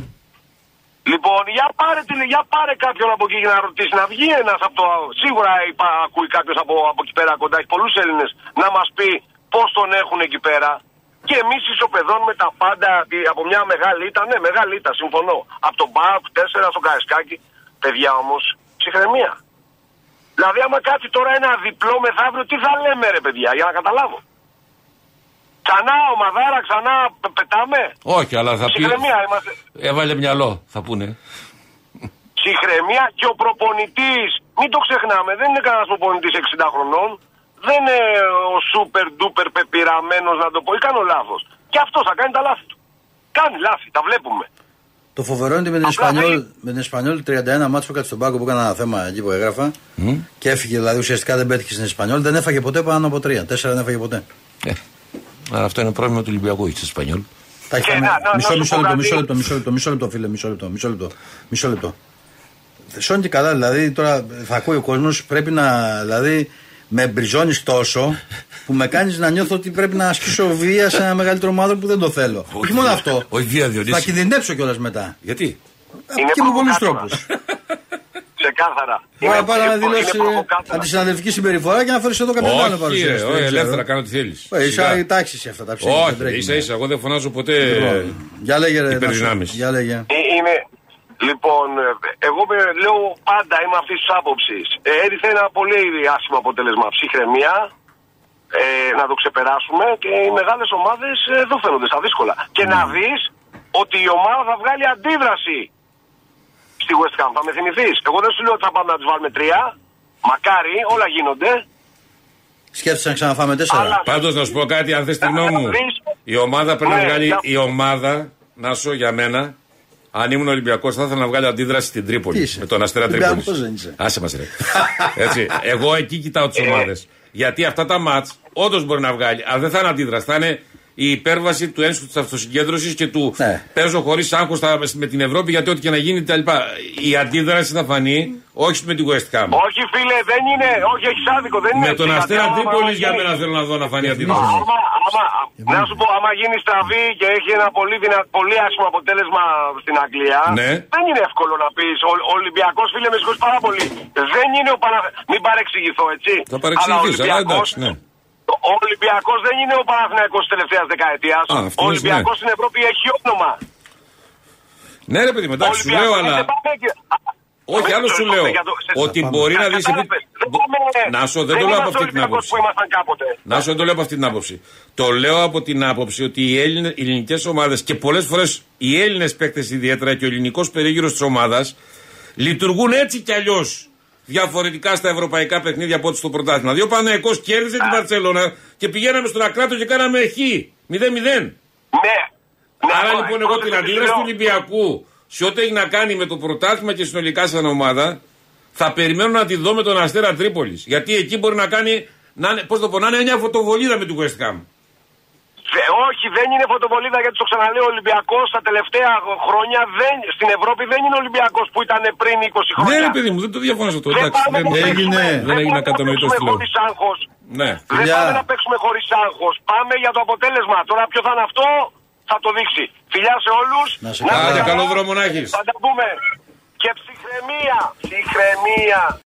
Λοιπόν, για πάρε, την, για πάρε κάποιον από εκεί για να ρωτήσει, να βγει ένας από το. Σίγουρα είπα, ακούει κάποιος από, από εκεί πέρα κοντά, έχει πολλούς Έλληνες, να μας πει πώς τον έχουν εκεί πέρα. Και εμείς ισοπεδώνουμε τα πάντα τι- από μια μεγάλη ήττα. Ναι, μεγάλη ήττα, συμφωνώ. Από τον Μπάουκ 4 στο Καρεσκάκι. Παιδιά όμως, ψυχραιμία. Δηλαδή, άμα κάτσει τώρα ένα διπλό μεθαύριο, τι θα λέμε, ρε παιδιά, για να καταλάβω. Ξανά ομαδάρα, ξανά πε- πετάμε. Όχι, αλλά θα πει. Ψυχραιμία είμαστε. Έβαλε μυαλό, θα πούνε. Ψυχραιμία και ο προπονητής, μην το ξεχνάμε, δεν είναι κανένας προπονητής 60 χρονών. Δεν είναι ο super duper πεπειραμένος να το πω, ή κάνω λάθος. Και αυτός θα κάνει τα λάθη του. Κάνει λάθη, τα βλέπουμε. Το φοβερό είναι ότι με την Απλά Ισπανιόλ, δεν- με την Ισπανιόλ 31 μάτσο που κάτσε στον πάγκο που έκανα ένα θέμα εκεί που έγραφα και έφυγε δηλαδή ουσιαστικά δεν πέτυχε στην Ισπανιόλ. Δεν έφαγε ποτέ πάνω από τρία. Τέσσερα δεν έφαγε ποτέ. Ε, αλλά αυτό είναι πρόβλημα του Ολυμπιακού, όχι τη Ισπανιόλ. Τα έχει Και κάνει- να- να- μισό, να μισό σου πω λεπτό, κάτι. μισό λεπτό, μισό λεπτό, μισό λεπτό, φίλε, μισό λεπτό, μισό λεπτό. Μισό λεπτό. Σώνει και καλά, δηλαδή τώρα θα ακούει ο κόσμος, πρέπει να. Δηλαδή, με μπριζώνεις τόσο που με κάνεις να νιώθω ότι πρέπει να ασκήσω βία σε ένα μεγαλύτερο μάδο που δεν το θέλω. Όχι μόνο βία. αυτό. Όχι βία, Διονύση. Θα κινδυνεύσω κιόλας μετά. Γιατί; Είναι και με πολλούς προβοκάτορα. τρόπους. Ξεκάθαρα. Μπορεί να Είναι- πάει να είναι- δηλώσεις είναι προβοκάτορα. αντισυναδελφική συμπεριφορά και να φέρεις εδώ κάποιον άλλο να Όχι, παρουσιάσει. ρε, Δεν όχι, ξέρω. ελεύθερα κάνω τι θέλεις. Ε, Είσαι η τάξη σε αυτά τα ψέματα. δεν Όχι, τρέχει. ίσα ίσα, εγώ δεν φωνάζω ποτέ. Λοιπόν, Για λέγε ρε. υπερδυνάμεις. Νάσο. Για λέγε. Ε, Είναι, λοιπόν, ε, εγώ με- λέω πάντα είμαι αυτής της άποψης. Ε, έριθε ένα πολύ άσχημο αποτέλεσμα. Ψυχραιμία, ε, να το ξεπεράσουμε και οι μεγάλες ομάδες εδώ φαίνονται στα δύσκολα. Και να δεις ότι η ομάδα θα βγάλει αντίδραση στη West Ham. Θα με θυμηθείς. Εγώ δεν σου λέω ότι θα πάμε να τους βάλουμε τρία. Μακάρι, όλα γίνονται. Σκέφτεσαι να ξαναφάμε τέσσερα. Αλλά- Πάντως να σου πω κάτι, αν θες τη γνώμη μου. Η ομάδα πρέπει να Ναι, βγάλει. για- Η ομάδα, να σου για μένα, αν ήμουν Ολυμπιακός, θα ήθελα να βγάλει αντίδραση στην Τρίπολη. Τι είσαι; Με τον Αστέρα Ολυμπιακός Τρίπολης. δεν είσαι. Άσε μας, ρε. Έτσι. Εγώ εκεί κοιτάω τις ομάδες. Γιατί αυτά τα μάτς όντως μπορεί να βγάλει. Αλλά δεν θα είναι αντίδραση. Θα είναι η υπέρβαση του ένσου της αυτοσυγκέντρωσης και του Ναι. παίζω χωρίς άγχος με την Ευρώπη γιατί ό,τι και να γίνει κτλ. Η αντίδραση θα φανεί όχι με τη West Ham. Όχι, φίλε, δεν είναι. Όχι, έχεις άδικο. Δεν είναι Με τον έτσι. Αστέρα Γιατί άμα- Τρίπολης άμα για γίνει- μένα θέλω να δω να φανεί αντίδραση. Άμα, άμα, να σου πω, άμα γίνει στραβή και έχει ένα πολύ, δυνα, πολύ άσχημο αποτέλεσμα στην Αγγλία, Ναι. δεν είναι εύκολο να πεις. Ο, ο Ολυμπιακός, φίλε, με συγχωρείς πάρα πολύ. Δεν είναι ο Παναθηναϊκός. Μην παρεξηγηθώ, έτσι. Θα παρεξηγηθείς, αλλά Ολυμπιακός- εντάξει, ναι. Ο Ολυμπιακός δεν είναι ο Παναθηναϊκός της τελευταίας δεκαετίας. Α, αυτός Ο είναι, Ολυμπιακός ναι. στην Ευρώπη έχει όνομα. Ναι, ρε παιδί μου, Ο εντάξει, σου Ολυμπιακός λέω, δεν αλλά. πάμε και- Όχι, Α, άλλο το- σου το- λέω. για το- σε- Ότι πάμε. μπορεί να δει. Κατάλαβες, δεν πάμε- Να σου, δεν το λέω από είμαστε αυτή την Ολυμπιακός άποψη. που ήμασταν κάποτε. Να σου δεν το λέω από αυτή την άποψη. Το λέω από την άποψη ότι οι, Έλληνες, οι ελληνικές ομάδες και πολλές φορές οι Έλληνες παίκτες ιδιαίτερα και ο ελληνικός περίγυρος της ομάδας λειτουργούν έτσι κι αλλιώς διαφορετικά στα ευρωπαϊκά παιχνίδια από ό,τι στο πρωτάθλημα. Δηλαδή ο Παναγιακός κέρδισε την Παρσελώνα και πηγαίναμε στον Ακράτο και κάναμε χ. 0-0. Ναι. Ναι, Άρα αυτό- λοιπόν αυτό εγώ την δεν αντίδραση λέω. του Ολυμπιακού σε ό,τι έχει να κάνει με το πρωτάθλημα και συνολικά σαν ομάδα θα περιμένω να τη δω με τον Αστέρα Τρίπολης. Γιατί εκεί μπορεί να κάνει, να είναι, πώς το πω, να είναι μια φωτοβολίδα με του West Ham. Δε- όχι, δεν είναι φωτοβολίδα γιατί το ξαναλέω. Ο Ολυμπιακός τα τελευταία χρόνια δεν, στην Ευρώπη δεν είναι Ολυμπιακός που ήταν πριν 20 Ναι, χρόνια. ρε παιδί μου, δεν το διαφωνώ αυτό. Δεν Εντάξει, πάμε δεν, να έγινε. παίξουμε- δεν έγινε πάμε να κατανοητό παίξουμε τι λέω. χωρίς άγχος. Ναι. Δεν Φιλιά. πάμε να παίξουμε χωρίς άγχος. Πάμε για το αποτέλεσμα. Τώρα ποιο θα είναι αυτό θα το δείξει. Φιλιά σε όλους. Να σε Άντε, καλά. καλό δρόμο να έχεις. Θα τα πούμε. Και ψυχραιμία. Ψυχραιμία.